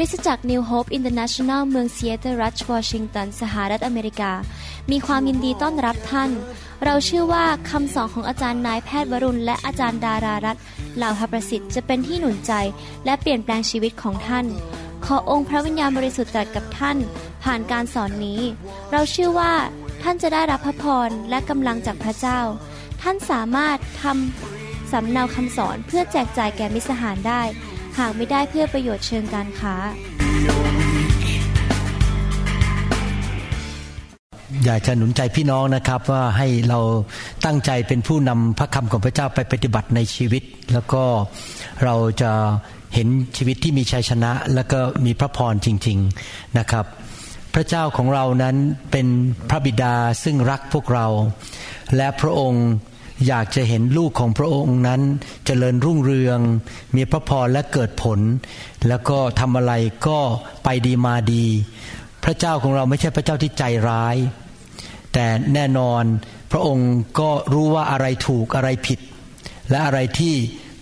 คริสตจักร New Hope International เมืองซีแอตเทิลรัฐวอชิงตันสหรัฐอเมริกา มีความยินดีต้อนรับท่าน เราเชื่อว่าคำสอนของอาจารย์นายแพทย์วรุณ และอาจารย์ดารารัตเหล่าหประสิทธิ์จะเป็นที่หนุนใจและเปลี่ยนแปลงชีวิตของท่าน ขอองค์พระวิญญาณบริสุทธิ์ตรัสกับท่าน ผ่านการสอนนี้ เราเชื่อว่าท่านจะได้รับพระพรและกำลังจากพระเจ้า ท่านสามารถทำสำเนาคำสอนเพื่อแจกจ่ายแก่มิตรสหายได้ หากไม่ได้เพื่อประโยชน์เชิงการค้า อยากจะหนุนใจพี่น้องนะครับว่าให้เราตั้งใจเป็นผู้นำพระคำของพระเจ้าไปปฏิบัติในชีวิต แล้วก็เราจะเห็นชีวิตที่มีชัยชนะ แล้วก็มีพระพรจริง ๆนะครับ พระเจ้าของเรานั้นเป็นพระบิดาซึ่งรักพวกเรา และพระองค์ อยากจะเห็นลูกของพระองค์นั้นจเจริญรุ่งเรือง มีพระพรและเกิดผล แล้วก็ทำอะไรก็ไปดีมาดี พระเจ้าของเราไม่ใช่พระเจ้าที่ใจร้าย แต่แน่นอนพระองค์ก็รู้ว่าอะไรถูกอะไรผิด และอะไรที่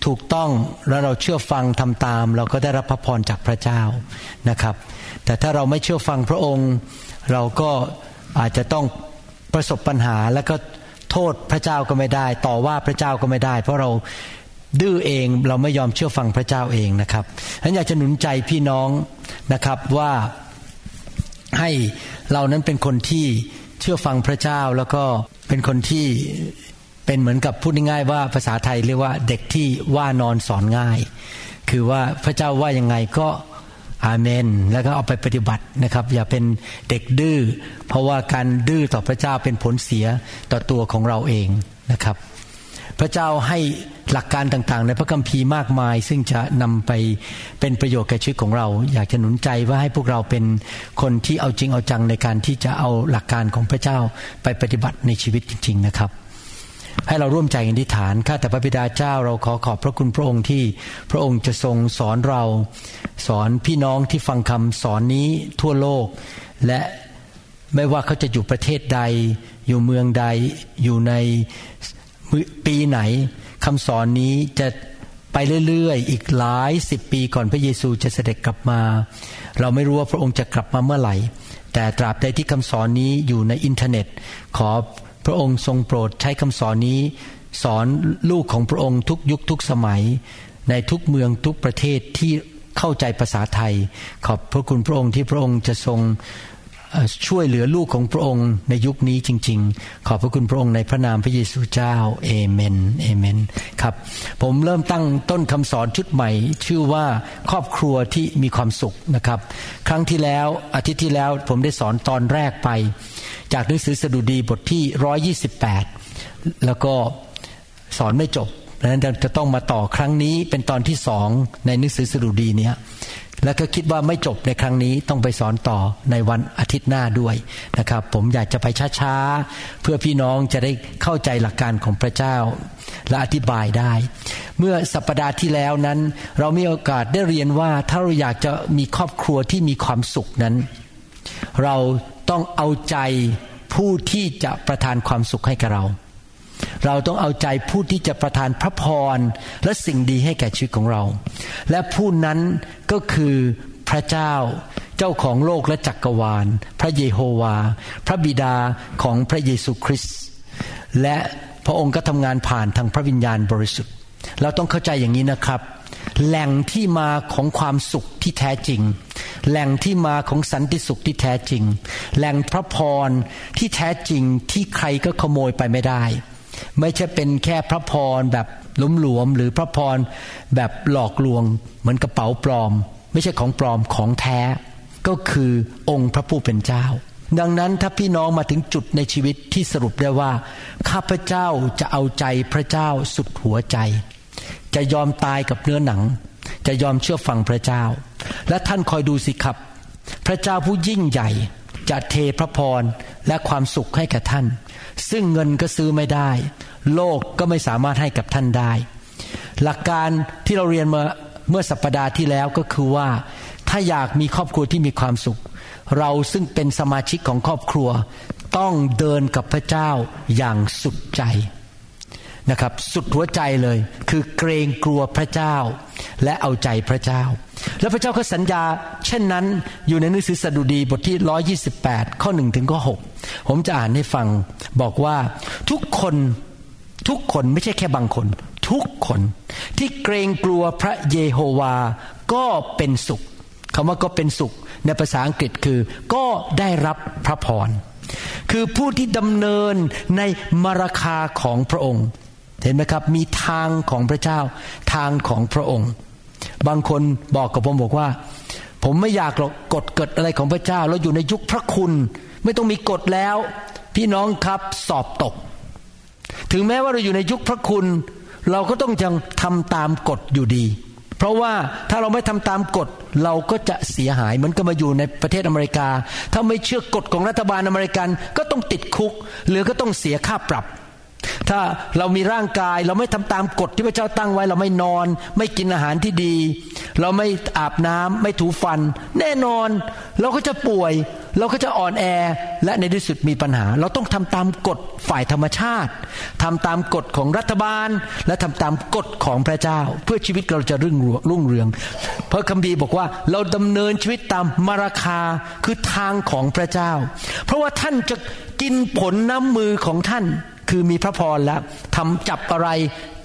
ถูกต้องแล้วเราเชื่อฟังทำตาม เราก็ได้รับพระพรจากพระเจ้านะครับ แต่ถ้าเราไม่เชื่อฟังพระองค์ เราก็อาจจะต้องประสบปัญหาแล้วก็ โทษพระเจ้าก็ไม่ได้ ต่อว่าพระเจ้าก็ไม่ได้ เพราะเราดื้อเองเราไม่ยอมเชื่อฟังพระเจ้าเองนะครับฉะนั้นอยากจะหนุนใจพี่น้องนะครับว่าให้เรานั้นเป็นคนที่เชื่อฟังพระเจ้าแล้วก็เป็นคนที่เป็นเหมือนกับพูดง่ายๆว่าภาษาไทยเรียกว่าเด็กที่ว่านอนสอนง่าย คือว่าพระเจ้าว่ายังไงก็ อาเมน แล้วก็เอาไปปฏิบัตินะครับ อย่าเป็นเด็กดื้อ เพราะว่าการดื้อต่อพระเจ้าเป็นผลเสียต่อตัวของเราเองนะครับ พระเจ้าให้หลักการต่างๆ ในพระคัมภีร์มากมาย ซึ่งจะนำไปเป็นประโยชน์แก่ชีวิตของเรา อยากจะหนุนใจว่าให้พวกเราเป็นคนที่เอาจริงเอาจังในการที่จะเอาหลักการของพระเจ้าไปปฏิบัติในชีวิตจริง ๆ นะครับ ให้เราร่วมใจกันที่ฐานข้าแต่พระบิดาเจ้าเราขอขอบพระคุณพระองค์ที่พระองค์จะทรงสอนเรา สอนพี่น้องที่ฟังคำสอนนี้ทั่วโลก และไม่ว่าเขาจะอยู่ประเทศใด อยู่เมืองใด อยู่ในปีไหนคำสอนนี้จะไปเรื่อยๆ อีกหลายสิบปีก่อนพระเยซูจะเสด็จกลับมา เราไม่รู้ว่าพระองค์จะกลับมาเมื่อไหร่ แต่ตราบใดที่คำสอนนี้อยู่ในอินเทอร์เน็ต ขอ ระองค์ทรงโปรดใช้คำสอนนี้ สอนลูกของพระองค์ทุกยุคทุกสมัย ในทุกเมืองทุกประเทศที่เข้าใจภาษาไทย ขอบพระคุณพระองค์ที่พระองค์จะทรงช่วยเหลือลูกของพระองค์ในยุคนี้จริง ๆ ขอบพระคุณพระองค์ในพระนามพระเยซูเจ้าเอเมนเอเมนครับ ผมเริ่มตั้งต้นคำสอนชุดใหม่ ชื่อว่าครอบครัวที่มีความสุขนะครับ ครั้งที่แล้วอาทิตย์ที่แล้วผมได้สอนตอนแรกไป จากหนังสือสดุดีบทที่ร้อยี่สิบแปดแล้วก็สอนไม่จบดังนั้นจะต้องมาต่อครั้งนี้เป็นตอนที่สองในหนังสือสดุดีเนี้ยแล้วก็คิดว่าไม่จบในครั้งนี้ต้องไปสอนต่อในวันอาทิตย์หน้าด้วยนะครับ ผมอยากจะไปช้าๆ เพื่อพี่น้องจะได้เข้าใจหลักการของพระเจ้า และอธิบายได้ เมื่อสัปดาห์ที่แล้วนั้น เรามีโอกาสได้เรียนว่าถ้าเราอยากจะมีครอบครัวที่มีความสุขนั้น เราต้องเอาใจผู้ที่จะประทานความสุขให้กับเรา เราต้องเอาใจผู้ที่จะประทานพระพรและสิ่งดีให้แก่ชีวิตของเรา และผู้นั้นก็คือพระเจ้าเจ้าของโลกและจักรวาล พระเยโฮวา พระบิดาของพระเยซูคริสต์และพระองค์ก็ทำงานผ่านทางพระวิญญาณบริสุทธิ์ เราต้องเข้าใจอย่างนี้นะครับ แหล่งที่มาของความสุขที่แท้จริง แหล่งที่มาของสันติสุขที่แท้จริง แหล่งพระพรที่แท้จริงที่ใครก็ขโมยไปไม่ได้ ไม่ใช่เป็นแค่พระพรแบบล้มหลวมหรือพระพรแบบหลอกลวง เหมือนกระเป๋าปลอม ไม่ใช่ของปลอมของแท้ ก็คือองค์พระผู้เป็นเจ้า ดังนั้นถ้าพี่น้องมาถึงจุดในชีวิตที่สรุปได้ว่า ข้าพเจ้าจะเอาใจพระเจ้าสุดหัวใจ จะยอมตายกับเนื้อหนัง จะยอมเชื่อฟังพระเจ้า และท่านคอยดูสิครับ พระเจ้าผู้ยิ่งใหญ่ จะเทพระพรและความสุขให้กับท่าน ซึ่งเงินก็ซื้อไม่ได้ โลกก็ไม่สามารถให้กับท่านได้ หลักการที่เราเรียนมาเมื่อสัปปดาห์ที่แล้วก็คือว่า ถ้าอยากมีครอบครัวที่มีความสุข เราซึ่งเป็นสมาชิกของครอบครัว ต้องเดินกับพระเจ้าอย่างสุดใจ นะครับ สุดหัวใจเลย คือเกรงกลัวพระเจ้า และเอาใจพระเจ้า แล้วพระเจ้าก็สัญญา เช่นนั้นอยู่ในหนังสือสดุดีบทที่ 128 ข้อ1ถึงข้อ6ผมจะอ่านให้ฟังบอกว่าทุกคนทุกคนไม่ใช่แค่บางคน ทุกคนที่เกรงกลัวพระเยโฮวาก็เป็นสุขคำว่าก็เป็นสุข ในภาษาอังกฤษคือ ก็ได้รับพระพรคือผู้ที่ดำเนินในมรคาของพระองค์ เห็นไหมครับ มีทางของพระเจ้าทางของพระองค์ บางคนบอกกับผมบอกว่า ผมไม่อยากหรอกกฎเกิดอะไรของพระเจ้า เราอยู่ในยุคพระคุณ ไม่ต้องมีกฎแล้ว พี่น้องครับสอบตก ถึงแม้ว่าเราอยู่ในยุคพระคุณ เราก็ต้องยังทำตามกฎอยู่ดี เพราะว่าถ้าเราไม่ทำตามกฎ เราก็จะเสียหายเหมือนกับมาอยู่ในประเทศอเมริกา ถ้าไม่เชื่อกฎของรัฐบาลอเมริกันก็ต้องติดคุก หรือก็ต้องเสียค่าปรับ ถ้าเรามีร่างกายเราไม่ทำตามกฎที่พระเจ้าตั้งไว้ เราไม่นอน ไม่กินอาหารที่ดี เราไม่อาบน้ำไม่ถูฟัน แน่นอน เราก็จะป่วย เราก็จะอ่อนแอและในที่สุดมีปัญหา เราต้องทำตามกฎฝ่ายธรรมชาติทำตามกฎของรัฐบาล และทำตามกฎของพระเจ้า เพื่อชีวิตเราจะรุ่งรุ่งเรืองพระคัมภีร์บอกว่าเราดำเนินชีวิตตามมาราคาคือทางของพระเจ้า เพราะว่าท่านจะกินผลน้ำมือของท่าน คือมีพระพรแล้วทำจับอะไร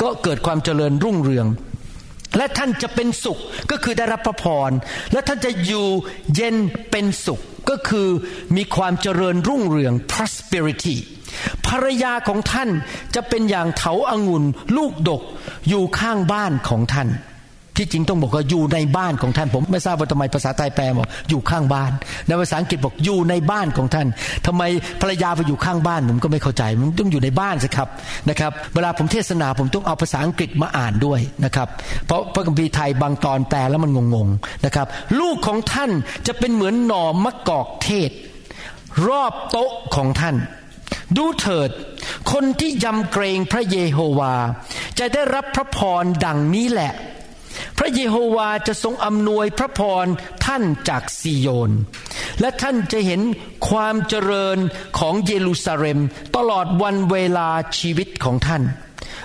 ก็เกิดความเจริญรุ่งเรือง และท่านจะเป็นสุขก็คือได้รับพระพร และท่านจะอยู่เย็นเป็นสุขก็คือมีความเจริญรุ่งเรือง prosperity ภรรยาของท่านจะเป็นอย่างเถาอางุ่นลูกดกอยู่ข้างบ้านของท่าน ที่จริงต้องบอกว่าอยู่ในบ้านของท่าน ผมไม่ทราบว่าทำไมภาษาไทยแปลบอกอยู่ข้างบ้านในภาษาอังกฤษบอกอยู่ในบ้านของท่านทำไมภรรยาไปอยู่ข้างบ้าน ผมก็ไม่เข้าใจมันต้องอยู่ในบ้านสิครับนะครับ เวลาผมเทศนาผมต้องเอาภาษาอังกฤษมาอ่านด้วยนะครับ เพราะพระคัมภีร์ไทยบางตอนแปลแล้วมันงงๆนะครับ ลูกของท่านจะเป็นเหมือนหน่อมะกอกเทศ รอบโต๊ะของท่านดูเถิด คนที่ยำเกรงพระเยโฮวา จะได้รับพระพรดังนี้แหละ พระเยโฮวาจะทรงอำนวยพระพรท่านจากซีโยน และท่านจะเห็นความเจริญของเยรูซาเล็มตลอดวันเวลาชีวิตของท่าน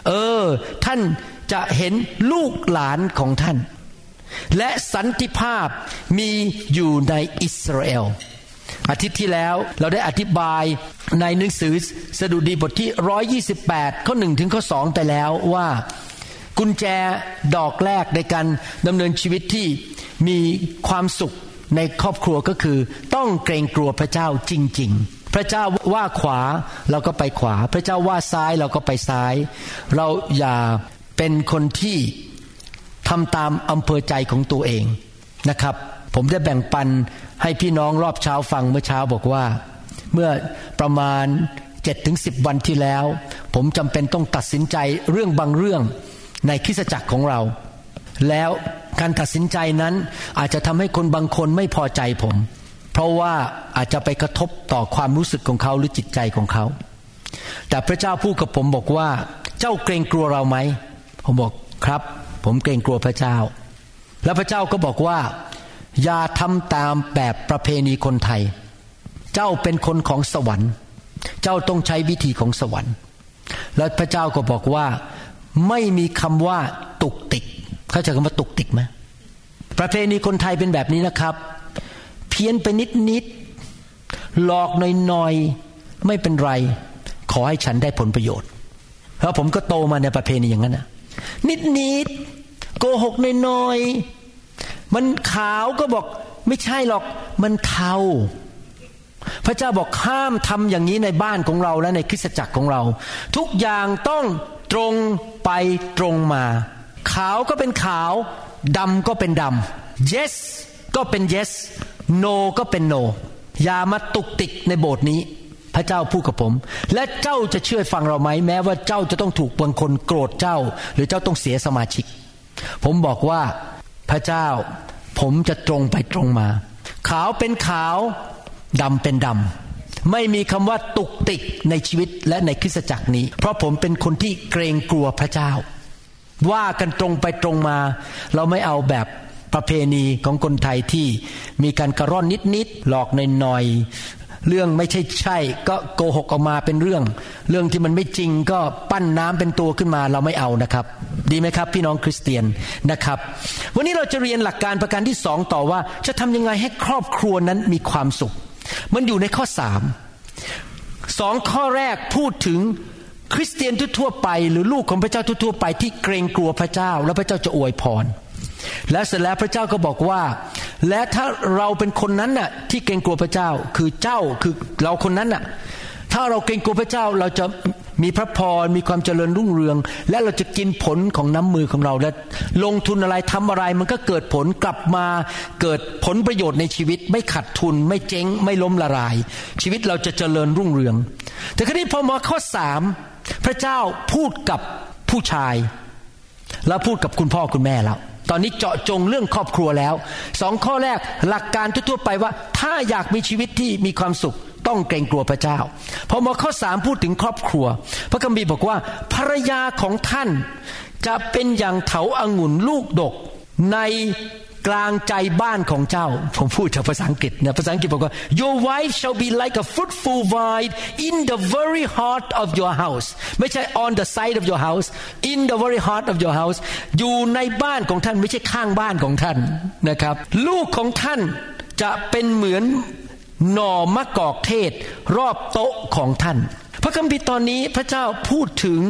เออ ท่านจะเห็นลูกหลานของท่าน และสันติภาพมีอยู่ในอิสราเอลอาทิตย์ที่แล้วเราได้อธิบายในหนังสือสดุดีบทที่ 128 ข้อหนึ่งถึงข้อสองไปแล้วว่า กุญแจดอกแรกในการดำเนินชีวิตที่มีความสุขในครอบครัวก็คือ ต้องเกรงกลัวพระเจ้าจริง ๆพระเจ้าว่าขวาเราก็ไปขวา พระเจ้าว่าซ้ายเราก็ไปซ้าย เราอย่าเป็นคนที่ทำตามอำเภอใจของตัวเองนะครับ ผมได้แบ่งปันให้พี่น้องรอบเช้าฟังเมื่อเช้าบอกว่า เมื่อประมาณเจ็ดถึงสิบวันที่แล้ว ผมจำเป็นต้องตัดสินใจเรื่องบางเรื่อง ในคริสจักรของเรา แล้วการตัดสินใจนั้นอาจจะทำให้คนบางคนไม่พอใจผม เพราะว่าอาจจะไปกระทบต่อความรู้สึกของเขาหรือจิตใจของเขา แต่พระเจ้าพูดกับผมบอกว่า เจ้าเกรงกลัวเราไหม ผมบอกครับ ผมเกรงกลัวพระเจ้า แล้วพระเจ้าก็บอกว่า อย่าทำตามแบบประเพณีคนไทย เจ้าเป็นคนของสวรรค์ เจ้าต้องใช้วิธีของสวรรค์ แล้วพระเจ้าก็บอกว่า ไม่มีคำว่าตุกติก เข้าใจคำว่าตุกติกไหมประเพณีคนไทยเป็นแบบนี้นะครับ เพี้ยนไปนิดนิดหลอกหน่อยๆไม่เป็นไร ขอให้ฉันได้ผลประโยชน์แล้วผมก็โตมาในประเพณีอย่างนั้นนะนิดนิดโกหกน้อยๆมันขาวก็บอกไม่ใช่หรอกมันเทาพระเจ้าบอกห้ามทำอย่างนี้ในบ้านของเราและในคริสตจักรของเรา ทุกอย่างต้อง ตรงไปตรงมา ขาวก็เป็นขาวดำก็เป็นดำ yes ก็เป็น yes no ก็เป็น no อย่ามาตุกติกในโบสถ์นี้ พระเจ้าพูดกับผม และเจ้าจะเชื่อฟังเราไหมแม้ว่าเจ้าจะต้องถูกบางคนโกรธเจ้า หรือเจ้าต้องเสียสมาชิก ผมบอกว่าพระเจ้าผมจะตรงไปตรงมา ขาวเป็นขาวดำเป็นดำ ไม่มีคำว่าตุกติกในชีวิตและในคริสตจักรนี้ เพราะผมเป็นคนที่เกรงกลัวพระเจ้า ว่ากันตรงไปตรงมา เราไม่เอาแบบประเพณีของคนไทยที่มีการกระร่อนนิดๆหลอกในหน่อยเรื่องไม่ใช่ใช่ ก็โกหกออกมาเป็นเรื่อง เรื่องที่มันไม่จริงก็ปั้นน้ำเป็นตัวขึ้นมาเราไม่เอานะครับ ดีไหมครับ พี่น้องคริสเตียนนะครับ วันนี้เราจะเรียนหลักการประการที่สองต่อว่า จะทำยังไงให้ครอบครัวนั้นมีความสุข มันอยู่ในข้อสามสองข้อแรกพูดถึงคริสเตียนทั่วไปหรือลูกของพระเจ้าทั่วไปที่เกรงกลัวพระเจ้า แล้วพระเจ้าจะอวยพร และเสร็จแล้วพระเจ้าก็บอกว่า และถ้าเราเป็นคนนั้นน่ะที่เกรงกลัวพระเจ้า คือเจ้าคือเราคนนั้นน่ะ ถ้าเราเกรงกลัวพระเจ้าเราจะ มีพระพรมีความเจริญรุ่งเรือง และเราจะกินผลของน้ำมือของเราและลงทุนอะไรทำอะไรมันก็เกิดผลกลับมาเกิดผลประโยชน์ในชีวิต ไม่ขัดทุน ไม่เจ๊ง ไม่ล้มละลาย ชีวิตเราจะเจริญรุ่งเรือง แต่ครนี้พอมาข้อสามพระเจ้าพูดกับผู้ชาย แล้วพูดกับคุณพ่อคุณแม่แล้วตอนนี้เจาะจงเรื่องครอบครัวแล้วสองข้อแรกหลักการทั่วๆไปว่า ถ้าอยากมีชีวิตที่มีความสุข ต้องเกรงกลัวพระเจ้าพอมาข้อสามพูดถึงครอบครัว พระคัมภีร์บอกว่าภรรยาของท่านจะเป็นอย่างเถาอางุ่นลูกดกในกลางใจบ้านของเจ้า ผมพูดจากภาษาอังกฤษนะภาษาอังกฤษบอกว่า your wife shall be like a fruitful vine in the very heart of your house ไม่ใช่ on the side of your house in the very heart of your house อยู่ในบ้านของท่านไม่ใช่ข้างบ้านของท่านนะครับ ลูกของท่านจะเป็นเหมือน หน่อมะกอกเทศ รอบโต๊ะของท่าน พระคัมภีร์ตอนนี้พระเจ้าพูดถึง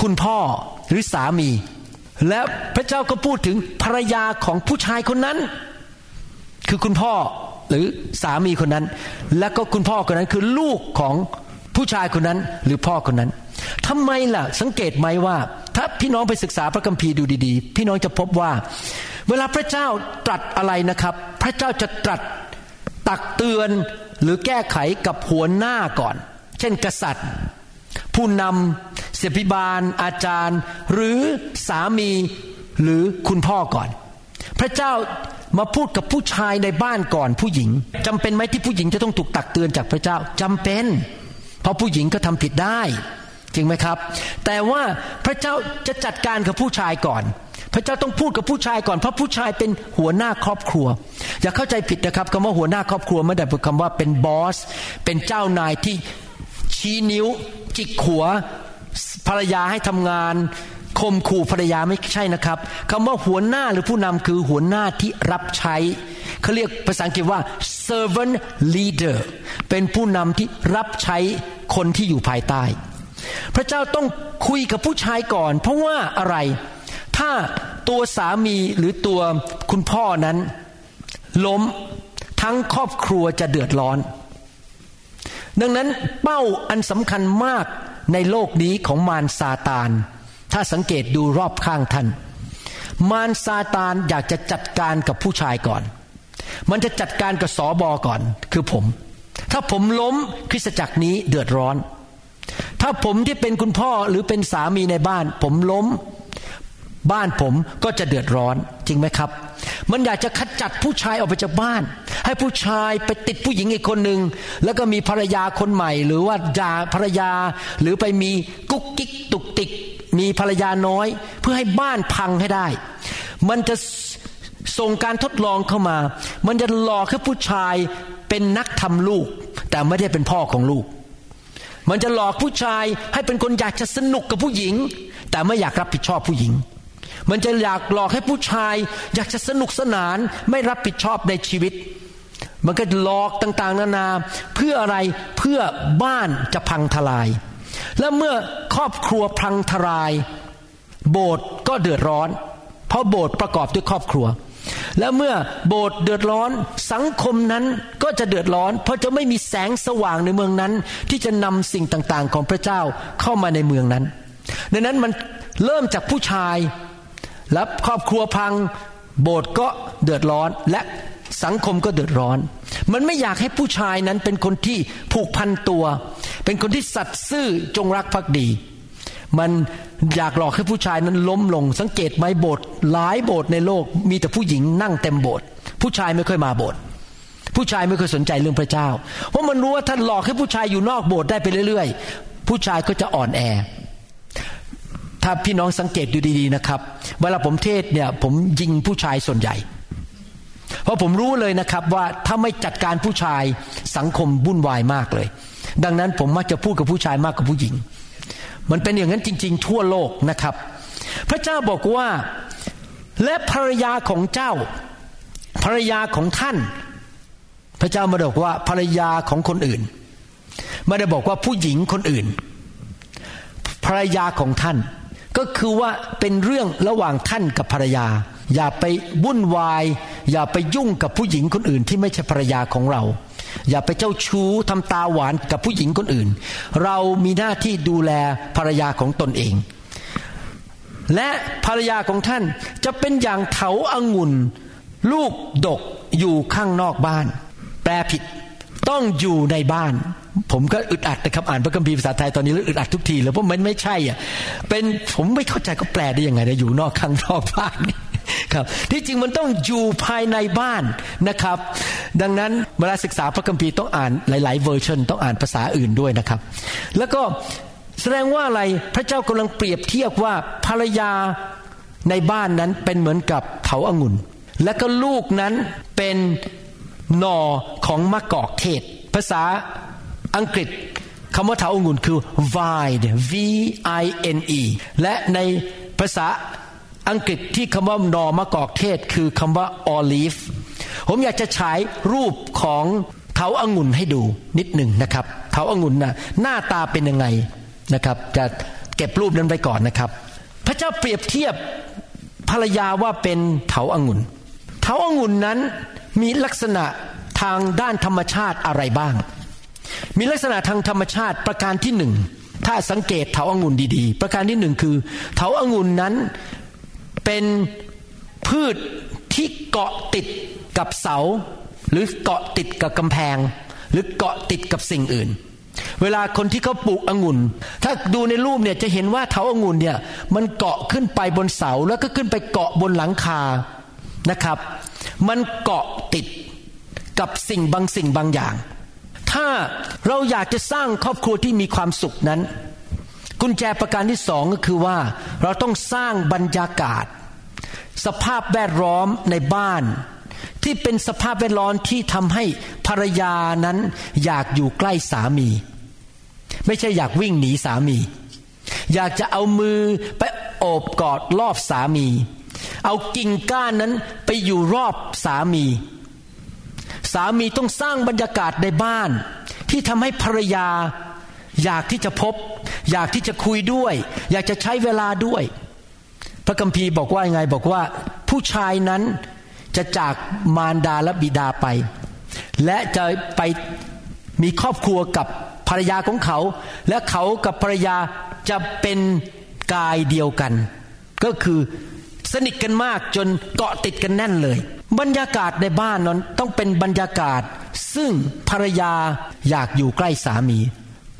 คุณพ่อหรือสามี และพระเจ้าก็พูดถึงภรรยาของผู้ชายคนนั้น คือคุณพ่อหรือสามีคนนั้น และก็คุณพ่อคนนั้นคือลูกของผู้ชายคนนั้นหรือพ่อคนนั้นทำไมล่ะสังเกตไหมว่า ถ้าพี่น้องไปศึกษาพระคัมภีร์ดูดีๆ พี่น้องจะพบว่า เวลาพระเจ้าตรัสอะไรนะครับ พระเจ้าจะตรัส ตักเตือนหรือแก้ไขกับหัวหน้าก่อน เช่นกษัตริย์ ผู้นำเสพิบาล อาจารย์ หรือสามีหรือคุณพ่อก่อน พระเจ้ามาพูดกับผู้ชายในบ้านก่อนผู้หญิงจำเป็นไหมที่ผู้หญิงจะต้องถูกตักเตือนจากพระเจ้าจำเป็น เพราะผู้หญิงก็ทำผิดได้ จริงไหมครับ แต่ว่าพระเจ้าจะจัดการกับผู้ชายก่อน พระเจ้าต้องพูดกับผู้ชายก่อน เพราะผู้ชายเป็นหัวหน้าครอบครัว อย่าเข้าใจผิดนะครับคำว่าหัวหน้าครอบครัวไม่ได้เป็นคำว่าเป็นบอส เป็นเจ้านายที่ชี้นิ้ว จิกหัวภรรยาให้ทำงานคมขู่ภรรยาไม่ใช่นะครับคำว่าหัวหน้าหรือผู้นำคือหัวหน้าที่รับใช้เขาเรียกภาษาอังกฤษว่า servant leader เป็นผู้นำที่รับใช้คนที่อยู่ภายใต้ พระเจ้าต้องคุยกับผู้ชายก่อน เพราะว่าอะไร ถ้าตัวสามีหรือตัวคุณพ่อนั้น ล้มทั้งครอบครัวจะเดือดร้อน ดังนั้นเป้าอันสำคัญมากในโลกนี้ของมารซาตาน ถ้าสังเกตดูรอบข้างท่าน มารซาตานอยากจะจัดการกับผู้ชายก่อน มันจะจัดการกับสอบอก่อน คือผม ถ้าผมล้มคริสตจักรนี้เดือดร้อน ถ้าผมที่เป็นคุณพ่อหรือเป็นสามีในบ้าน ผมล้ม บ้านผมก็จะเดือดร้อนจริงไหมครับ มันอยากจะขจัดผู้ชายออกไปจากบ้าน ให้ผู้ชายไปติดผู้หญิงอีกคนหนึ่งแล้วก็มีภรรยาคนใหม่ หรือว่าจาภรรยา หรือไปมีกุ๊กกิ๊กตุกติก มีภรรยาน้อย เพื่อให้บ้านพังให้ได้ มันจะส่งการทดลองเข้ามา มันจะหลอกให้ผู้ชายเป็นนักทำลูก แต่ไม่ได้เป็นพ่อของลูก มันจะหลอกผู้ชายให้เป็นคนอยากจะสนุกกับผู้หญิง แต่ไม่อยากรับผิดชอบผู้หญิง มันจะอยากหลอกให้ผู้ชาย อยากจะสนุกสนานไม่รับผิดชอบในชีวิต มันก็หลอกต่างๆ นานา เพื่ออะไรเพื่อบ้านจะพังทลาย และเมื่อครอบครัวพังทลาย โบสถ์ก็เดือดร้อน เพราะโบสถ์ประกอบด้วยครอบครัว และเมื่อโบสถ์เดือดร้อนสังคมนั้นก็จะเดือดร้อน เพราะจะไม่มีแสงสว่างในเมืองนั้น ที่จะนำสิ่งต่างๆ ของพระเจ้าเข้ามาในเมืองนั้น ดังนั้นมันเริ่มจากผู้ชาย แล้วครอบครัวพัง โบสถ์ก็เดือดร้อนและสังคมก็เดือดร้อน มันไม่อยากให้ผู้ชายนั้นเป็นคนที่ผูกพันตัว เป็นคนที่สัตย์ซื่อจงรักภักดี มันอยากหลอกให้ผู้ชายนั้นล้มลง สังเกตไหมโบสถ์หลายโบสถ์ในโลกมีแต่ผู้หญิงนั่งเต็มโบสถ์ผู้ชายไม่ค่อยมาโบสถ์ผู้ชายไม่ค่อยสนใจเรื่องพระเจ้า เพราะมันรู้ว่าถ้านหลอกให้ผู้ชายอยู่นอกโบสถ์ได้ไปเรื่อย ๆ ผู้ชายก็จะอ่อนแอ ถ้าพี่น้องสังเกตดูดีๆนะครับ เวลาผมเทศเนี่ยผมยิงผู้ชายส่วนใหญ่ เพราะผมรู้เลยนะครับว่าถ้าไม่จัดการผู้ชายสังคมวุ่นวายมากเลย ดังนั้นผมมักจะพูดกับผู้ชายมากกว่าผู้หญิง มันเป็นอย่างนั้นจริง ๆ ทั่วโลกนะครับ พระเจ้าบอกว่าและภรรยาของเจ้า ภรรยาของท่าน พระเจ้ามาบอกว่าภรรยาของคนอื่นไม่ได้บอกว่าผู้หญิงคนอื่น ภรรยาของท่าน ก็คือว่าเป็นเรื่องระหว่างท่านกับภรรยา อย่าไปวุ่นวาย อย่าไปยุ่งกับผู้หญิงคนอื่นที่ไม่ใช่ภรรยาของเรา อย่าไปเจ้าชู้ทำตาหวานกับผู้หญิงคนอื่น เรามีหน้าที่ดูแลภรรยาของตนเอง และภรรยาของท่านจะเป็นอย่างเถาอางุ่น ลูกดกอยู่ข้างนอกบ้าน แปลผิดต้องอยู่ในบ้าน ผมก็อึดอัดนะครับอ่านพระคัมภีร์ภาษาไทยตอนนี้แล้วอึดอัดทุกทีเลยเพราะมันไม่ใช่อะเป็นผมไม่เข้าใจก็แปลได้ยังไงนะอยู่นอกข้างนอกบ้าน ครับที่จริงมันต้องอยู่ภายในบ้านนะครับ ดังนั้นเวลาศึกษาพระคัมภีร์ต้องอ่านหลาย ๆ เวอร์ชันต้องอ่านภาษาอื่นด้วยนะครับ แล้วก็แสดงว่าอะไรพระเจ้ากำลังเปรียบเทียบว่าภรรยาในบ้านนั้นเป็นเหมือนกับเถาอางุ่น และก็ลูกนั้นเป็นหนอของมะกอกเทศ ภาษาอังกฤษคำว่าเถาองุ่นคือ vine v i n e และในภาษา อังกฤษที่คำว่านอมะกอกเทศ คือคำว่า olive ผมอยากจะฉายรูปของเถาอางุ่นให้ดูนิดหนึ่งนะครับเถาอางุ่นนะหน้าตาเป็นยังไงนะครับ จะเก็บรูปนั้นไปก่อนนะครับ พระเจ้าเปรียบเทียบภรรยาว่าเป็นเถาอางุ่นเถาอางุ่นนั้นมีลักษณะทางด้านธรรมชาติอะไรบ้าง มีลักษณะทางธรรมชาติประการที่หนึ่งถ้าสังเกตเถาอางุ่นดีๆ ประการที่หนึ่งคือเถาอางุ่นนั้น เป็นพืชที่เกาะติดกับเสา หรือเกาะติดกับกำแพง หรือเกาะติดกับสิ่งอื่น เวลาคนที่เขาปลูกองุ่น ถ้าดูในรูปเนี่ยจะเห็นว่าเถาอางุ่นเนี่ยมันเกาะขึ้นไปบนเสาแล้วก็ขึ้นไปเกาะบนหลังคานะครับ มันเกาะติดกับสิ่งบางสิ่งบางอย่าง ถ้าเราอยากจะสร้างครอบครัวที่มีความสุขนั้น กุญแจประการที่สองก็คือว่า เราต้องสร้างบรรยากาศ สภาพแวดล้อมในบ้าน ที่เป็นสภาพแวดล้อมที่ทำให้ภรรยานั้นอยากอยู่ใกล้สามี ไม่ใช่อยากวิ่งหนีสามี อยากจะเอามือไปโอบกอดรอบสามี เอากิ่งก้านนั้นไปอยู่รอบสามี สามีต้องสร้างบรรยากาศในบ้าน ที่ทำให้ภรรยาอยากที่จะพบ อยากที่จะคุยด้วย อยากจะใช้เวลาด้วย ระคัมภีร์บอกว่ายังไงบอกว่าผู้ชายนั้นจะจากมารดาและบิดาไป และจะไปมีครอบครัวกับภรรยาของเขา และเขากับภรรยาจะเป็นกายเดียวกัน ก็คือสนิทกันมากจนเกาะติดกันแน่นเลย บรรยากาศในบ้านนั้นต้องเป็นบรรยากาศ ซึ่งภรรยาอยากอยู่ใกล้สามี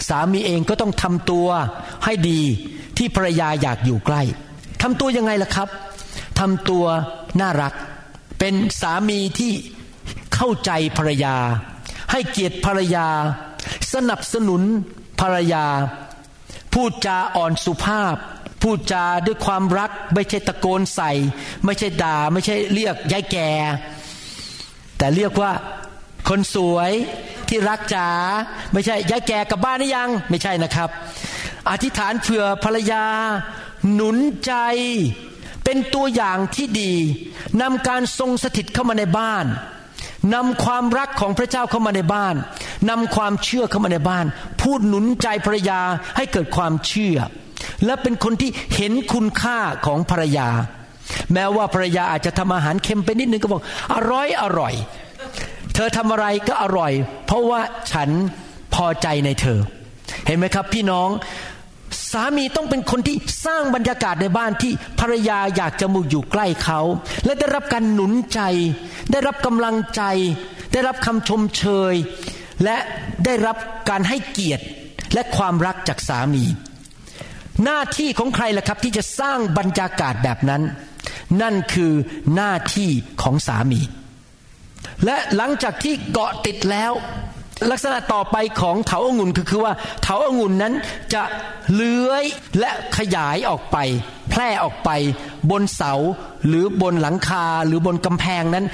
สามีเองก็ต้องทำตัวให้ดีที่ภรรยาอยากอยู่ใกล้ ทำตัวยังไงล่ะครับทำตัวน่ารัก เป็นสามีที่เข้าใจภรรยา ให้เกียรติภรรยา สนับสนุนภรรยา พูดจาอ่อนสุภาพ พูดจาด้วยความรัก ไม่ใช่ตะโกนใส่ ไม่ใช่ด่า ไม่ใช่เรียกยายแก่ แต่เรียกว่าคนสวยที่รักจ๋าไม่ใช่ยายแก่กับบ้านหรือยัง ไม่ใช่นะครับ อธิษฐานเผื่อภรรยา หนุนใจเป็นตัวอย่างที่ดีนำการทรงสถิตเข้ามาในบ้านนำความรักของพระเจ้าเข้ามาในบ้านนำความเชื่อเข้ามาในบ้าน พูดหนุนใจภรรยาให้เกิดความเชื่อ และเป็นคนที่เห็นคุณค่าของภรรยา แม้ว่าภรรยาอาจจะทำอาหารเค็มไปนิดนึงก็บอกอร่อยอร่อย เธอทำอะไรก็อร่อย เพราะว่าฉันพอใจในเธอ เห็นไหมครับพี่น้อง สามีต้องเป็นคนที่สร้างบรรยากาศในบ้านที่ภรรยาอยากจะมุอยู่ใกล้เขา และได้รับการหนุนใจ ได้รับกำลังใจ ได้รับคำชมเชย และได้รับการให้เกียรติและความรักจากสามี หน้าที่ของใครล่ะครับที่จะสร้างบรรยากาศแบบนั้น นั่นคือหน้าที่ของสามี และหลังจากที่เกาะติดแล้ว ลักษณะต่อไปของเถาองุ่นคือคือว่าเถาองุ่นนั้นจะเลื้อยและขยายออกไป แพร่ออกไป บนเสาหรือบนหลังคาหรือบนกำแพงนั้น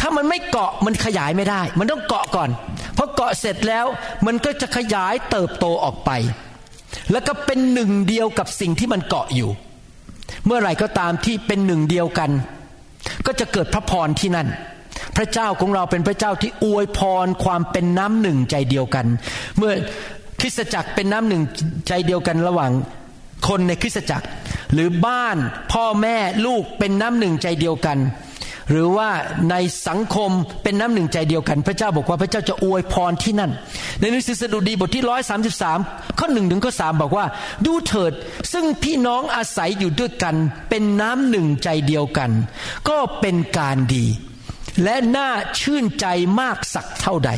ถ้ามันไม่เกาะมันขยายไม่ได้ มันต้องเกาะก่อนพอเกาะเสร็จแล้วมันก็จะขยายเติบโตออกไป แล้วก็เป็นหนึ่งเดียวกับสิ่งที่มันเกาะอยู่ เมื่อไหร่ก็ตามที่เป็นหนึ่งเดียวกัน ก็จะเกิดพระพรที่นั่น พระเจ้าของเราเป็นพระเจ้าที่อวยพรความเป็นน้ำหนึ่งใจเดียวกัน เมื่อคริสตจักรเป็นน้ำหนึ่งใจเดียวกันระหว่างคนในคริสตจักร หรือบ้านพ่อแม่ลูกเป็นน้ำหนึ่งใจเดียวกัน หรือว่าในสังคมเป็นน้ำหนึ่งใจเดียวกัน พระเจ้าบอกว่าพระเจ้าจะอวยพรที่นั่น ในหนังสือสดุดีบทที่ร้อยสาสิบสามข้อหนึ่งถึงข้อสามบอกว่า ดูเถิดซึ่งพี่น้องอาศัยอยู่ด้วยกัน เป็นน้ำหนึ่งใจเดียวกัน ก็เป็นการดี และน่าชื่นใจมากสักเท่าใด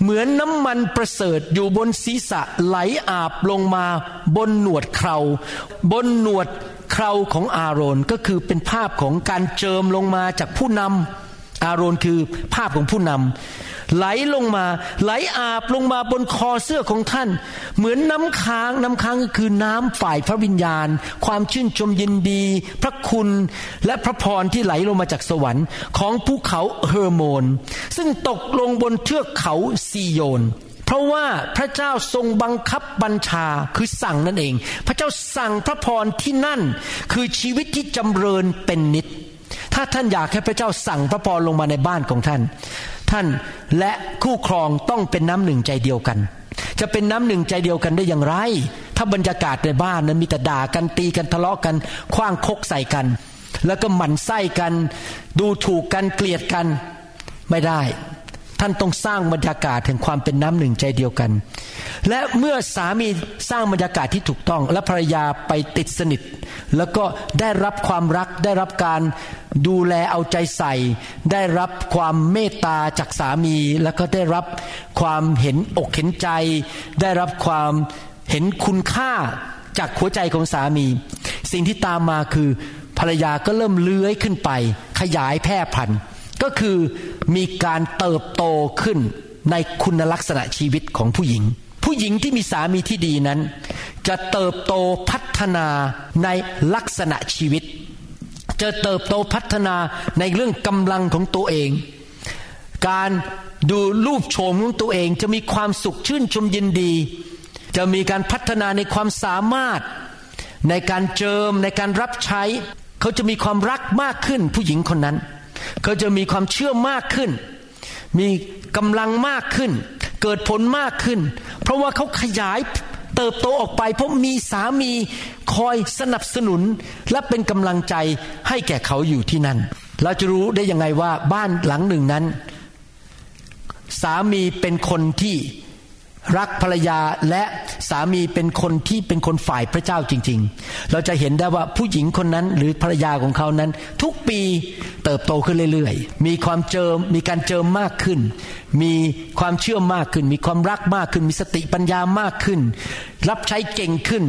เหมือนน้ำมันประเสริฐอยู่บนศีรษะไหลอาบลงมาบนหนวดเคราบนหนวดเคราของอาโรนก็คือเป็นภาพของการเจิมลงมาจากผู้นำอาโรนคือภาพของผู้นำ ไหลลงมา ไหลอาบลงมาบนคอเสื้อของท่าน เหมือนน้ำค้าง น้ำค้างก็คือน้ำฝ่ายพระวิญญาณ ความชื่นชมยินดี พระคุณและพระพรที่ไหลลงมาจากสวรรค์ของภูเขาเฮอร์โมน ซึ่งตกลงบนเทือกเขาซีโยนเพราะว่าพระเจ้าทรงบังคับบัญชาคือสั่งนั่นเอง พระเจ้าสั่งพระพรที่นั่น คือชีวิตที่จำเริญเป็นนิดถ้าท่านอยากให้พระเจ้าสั่งพระพรลงมาในบ้านของท่าน ท่านและคู่ครองต้องเป็นน้ำหนึ่งใจเดียวกัน จะเป็นน้ำหนึ่งใจเดียวกันได้อย่างไร ถ้าบรรยากาศในบ้านนั้นมีแต่ด่ากันตีกันทะเลาะกันคว้างคกใส่กัน แล้วก็หมั่นไส้กัน ดูถูกกันเกลียดกันไม่ได้ ท่านต้องสร้างบรรยากาศแห่งความเป็นน้ำหนึ่งใจเดียวกัน และเมื่อสามีสร้างบรรยากาศที่ถูกต้อง และภรรยาไปติดสนิท แล้วก็ได้รับความรักได้รับการดูแลเอาใจใส่ ได้รับความเมตตาจากสามี แล้วก็ได้รับความเห็นอกเห็นใจ ได้รับความเห็นคุณค่าจากหัวใจของสามี สิ่งที่ตามมาคือภรรยาก็เริ่มเลื้อยขึ้นไป ขยายแพร่พันธุ์ ก็คือมีการเติบโตขึ้นในคุณลักษณะชีวิตของผู้หญิง ผู้หญิงที่มีสามีที่ดีนั้น จะเติบโตพัฒนาในลักษณะชีวิต จะเติบโตพัฒนาในเรื่องกำลังของตัวเอง การดูรูปโฉมของตัวเองจะมีความสุขชื่นชมยินดี จะมีการพัฒนาในความสามารถ ในการเจิมในการรับใช้ เขาจะมีความรักมากขึ้นผู้หญิงคนนั้น เขาจะมีความเชื่อมากขึ้น มีกำลังมากขึ้น เกิดผลมากขึ้น เพราะว่าเขาขยายเติบโตออกไปเพราะมีสามีคอยสนับสนุน และเป็นกำลังใจให้แก่เขาอยู่ที่นั่น เราจะรู้ได้ยังไงว่าบ้านหลังหนึ่งนั้น สามีเป็นคนที่ รักภรรยาและสามีเป็นคนที่เป็นคนฝ่ายพระเจ้าจริง ๆ เราจะเห็นได้ว่าผู้หญิงคนนั้นหรือภรรยาของเขานั้น ทุกปีเติบโตขึ้นเรื่อยๆ มีความเจิมมีการเจิมมากขึ้น มีความเชื่อมากขึ้น มีความรักมากขึ้น มีสติปัญญามากขึ้น รับใช้เก่งขึ้น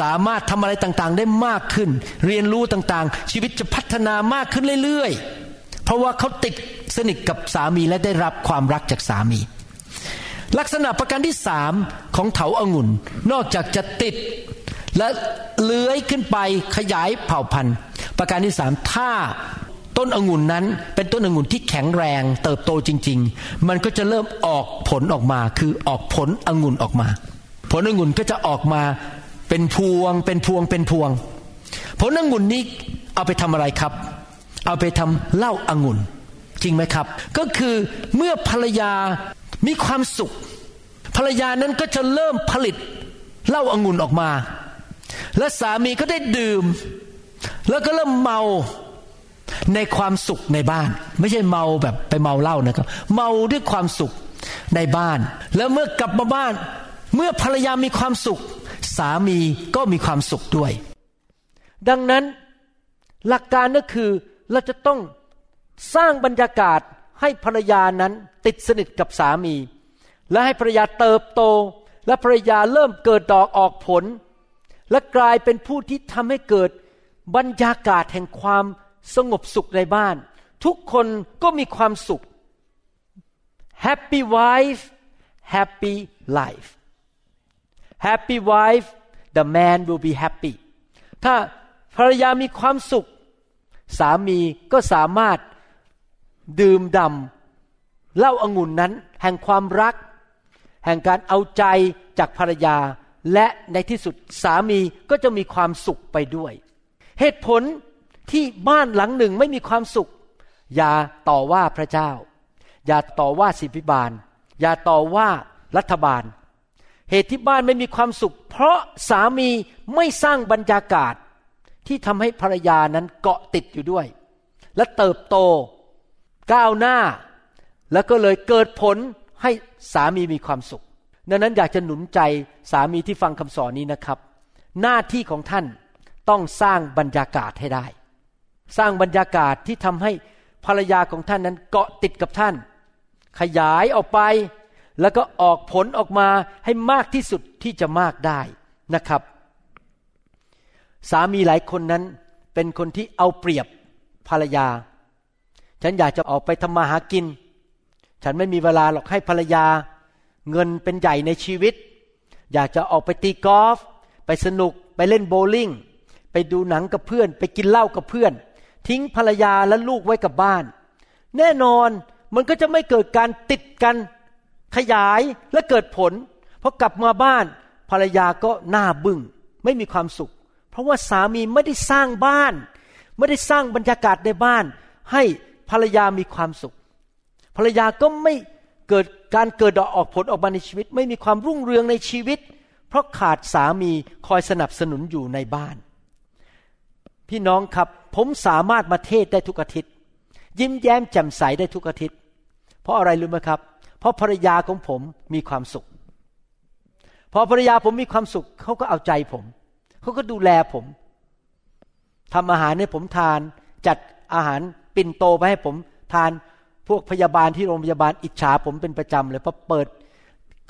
สามารถทำอะไรต่างๆ ได้มากขึ้น เรียนรู้ต่างๆ ชีวิตจะพัฒนามากขึ้นเรื่อยๆ เพราะว่าเขาติดสนิทกับสามีและได้รับความรักจากสามี ลักษณะประการที่สามของเถาอางุ่น นอกจากจะติด และเลื้อยขึ้นไปขยายเผ่าพันธุ์ ประการที่สามถ้าต้นองุ่นนั้นเป็นต้นองุ่นที่แข็งแรงเติบโตจริง ๆ มันก็จะเริ่มออกผลออกมา คือออกผลองุ่นออกมา ผลองุ่นก็จะออกมาเป็นพวง เป็นพวงเป็นพวง ผลองุ่นนี้เอาไปทำอะไรครับ เอาไปทำเหล้าองุ่นจริงไหมครับ ก็คือเมื่อภรรยา มีความสุข ภรรยานั้นก็จะเริ่มผลิตเหล้าอางุ่นออกมา และสามีก็ได้ดื่ม แล้วก็เริ่มเมาในความสุขในบ้าน ไม่ใช่เมาแบบไปเมาเหล้านะครับ เมาด้วยความสุขในบ้าน แล้วเมื่อกลับมาบ้าน เมื่อภรรยามีความสุข สามีก็มีความสุขด้วย ดังนั้นหลักการก็คือเราจะต้องสร้างบรรยากาศให้ภรรยานั้นติดสนิทกับสามี และให้ภรรยาเติบโต และภรรยาเริ่มเกิดดอกออกผล และกลายเป็นผู้ที่ทำให้เกิดบรรยากาศแห่งความสงบสุขในบ้าน ทุกคนก็มีความสุข Happy wife happy life Happy wife the man will be happy ถ้าภรรยามีความสุข สามีก็สามารถดื่มดำ เล้าอางุ่นนั้น แห่งความรัก แห่งการเอาใจจากภรรยา และในที่สุดสามีก็จะมีความสุขไปด้วย เหตุผลที่บ้านหลังหนึ่งไม่มีความสุข อย่าต่อว่าพระเจ้า อย่าต่อว่าสิบิบาล อย่าต่อว่ารัฐบาล เหตุที่บ้านไม่มีความสุข เพราะสามีไม่สร้างบรรยากาศ ที่ทำให้ภรรยานั้นเกาะติดอยู่ด้วย และเติบโต ก้าวหน้า แล้วก็เลยเกิดผลให้สามีมีความสุข ดังนั้นอยากจะหนุนใจสามีที่ฟังคำสอนนี้นะครับ หน้าที่ของท่านต้องสร้างบรรยากาศให้ได้ สร้างบรรยากาศที่ทำให้ภรรยาของท่านนั้นเกาะติดกับท่าน ขยายออกไป แล้วก็ออกผลออกมาให้มากที่สุดที่จะมากได้นะครับ สามีหลายคนนั้นเป็นคนที่เอาเปรียบภรรยา ฉันอยากจะออกไปทำมาหากิน ฉันไม่มีเวลาหรอกให้ภรรยา เงินเป็นใหญ่ในชีวิต อยากจะออกไปตีกอล์ฟไปสนุกไปเล่นโบว์ลิ่งไปดูหนังกับเพื่อน ไปกินเหล้ากับเพื่อน ทิ้งภรรยาและลูกไว้กับบ้าน แน่นอนมันก็จะไม่เกิดการติดกันขยายและเกิดผลพอกลับมาบ้านภรรยาก็หน้าบึง้งไม่มีความสุข เพราะว่าสามีไม่ได้สร้างบ้าน ไม่ได้สร้างบรรยากาศในบ้าน ให้ภรรยามีความสุข ภรรยาก็ไม่เกิดการเกิดดอกออกผลออกมาในชีวิต ไม่มีความรุ่งเรืองในชีวิต เพราะขาดสามีคอยสนับสนุนอยู่ในบ้าน พี่น้องครับผมสามารถมาเทศได้ทุกอาทิตย์ ยิ้มแย้มแจ่มใสได้ทุกอาทิตย์ เพราะอะไรรู้ไหมครับ เพราะภรรยาของผมมีความสุข พอภรรยาผมมีความสุขเขาก็เอาใจผมเขาก็ดูแลผมทำอาหารให้ผมทาน จัดอาหารปิ่นโตไปให้ผมทาน พวกพยาบาลที่โรงพยาบาลอิจฉาผมเป็นประจำเลยพอเปิด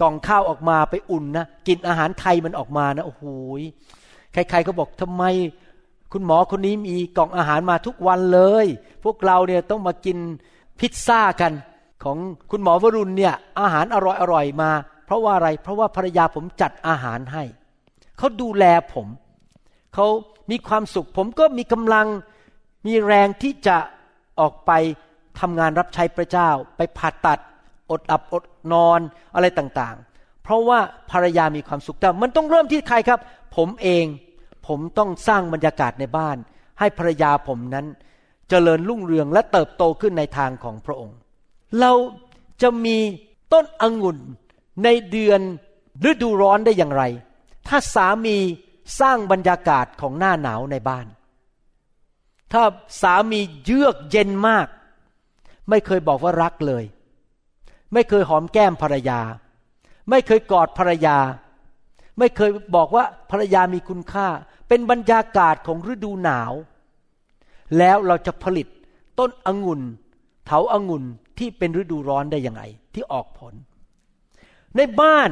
กล่องข้าวออกมาไปอุ่นนะกินอาหารไทยมันออกมานะโอ้โหใครๆก็บอกทำไมคุณหมอคนนี้มีกล่องอาหารมาทุกวันเลย พวกเราเนี่ยต้องมากินพิซซ่ากันของคุณหมอวรุณเนี่ยอาหารอร่อยๆมา เพราะว่าอะไร เพราะว่าภรรยาผมจัดอาหารให้เขาดูแลผมเขามีความสุขผมก็มีกำลังมีแรงที่จะออกไป ทำงานรับใช้พระเจ้า ไปผ่าตัด อดอับอดนอนอะไรต่างๆ เพราะว่าภรรยามีความสุขแต่มันต้องเริ่มที่ใครครับ ผมเองผมต้องสร้างบรรยากาศในบ้าน ให้ภรรยาผมนั้นจเจริญรุ่งเรืองและเติบโตขึ้นในทางของพระองค์ เราจะมีต้นองุ่นในเดือนฤดูร้อนได้อย่างไร ถ้าสามีสร้างบรรยากาศของหน้าหนาวในบ้าน ถ้าสามีเยือกเย็นมาก ไม่เคยบอกว่ารักเลย ไม่เคยหอมแก้มภรรยา ไม่เคยกอดภรรยา ไม่เคยบอกว่าภรรยามีคุณค่า เป็นบรรยากาศของฤดูหนาว แล้วเราจะผลิตต้นองุ่นเถาองุ่นที่เป็นฤดูร้อนได้ยังไงที่ออกผล ในบ้าน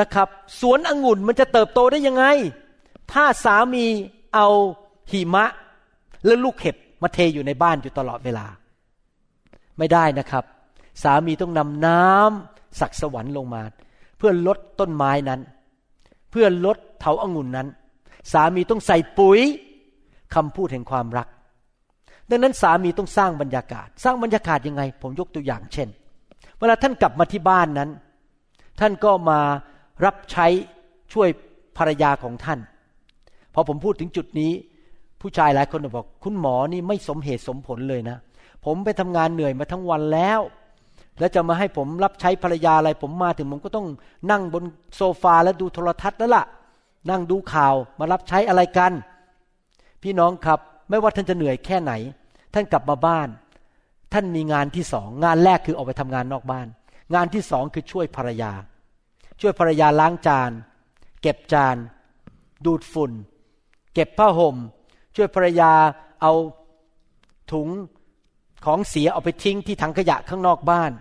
นะครับ สวนองุ่นมันจะเติบโตได้ยังไง ถ้าสามีเอาหิมะและลูกเห็บมาเทอยู่ในบ้านอยู่ตลอดเวลา ไม่ได้นะครับ สามีต้องนำน้ำสักสวรรค์ลงมา เพื่อลดต้นไม้นั้น เพื่อลดเถาอางุ่นนั้น สามีต้องใส่ปุ๋ยคำพูดแห่งความรัก ดังนั้นสามีต้องสร้างบรรยากาศ สร้างบรรยากาศยังไง ผมยกตัวอย่างเช่น เวลาท่านกลับมาที่บ้านนั้น ท่านก็มารับใช้ช่วยภรรยาของท่าน พอผมพูดถึงจุดนี้ ผู้ชายหลายคนบอก คุณหมอนี่ไม่สมเหตุสมผลเลยนะ ผมไปทำงานเหนื่อยมาทั้งวันแล้ว แล้วจะมาให้ผมรับใช้ภรรยาอะไร ผมมาถึงผมก็ต้องนั่งบนโซฟาแล้วดูโทรทัศน์แล้วละ่ะ นั่งดูข่าวมารับใช้อะไรกัน พี่น้องครับ ไม่ว่าท่านจะเหนื่อยแค่ไหน ท่านกลับมาบ้าน ท่านมีงานที่สองงานแรกคือออกไปทำงานนอกบ้าน งานที่สองคือช่วยภรรยา ช่วยภรรยาล้างจาน เก็บจาน ดูดฝุ่น เก็บผ้าห่ม ช่วยภรรยาเอาถุง ของเสียเอาไปทิ้งที่ถังขยะข้างนอกบ้าน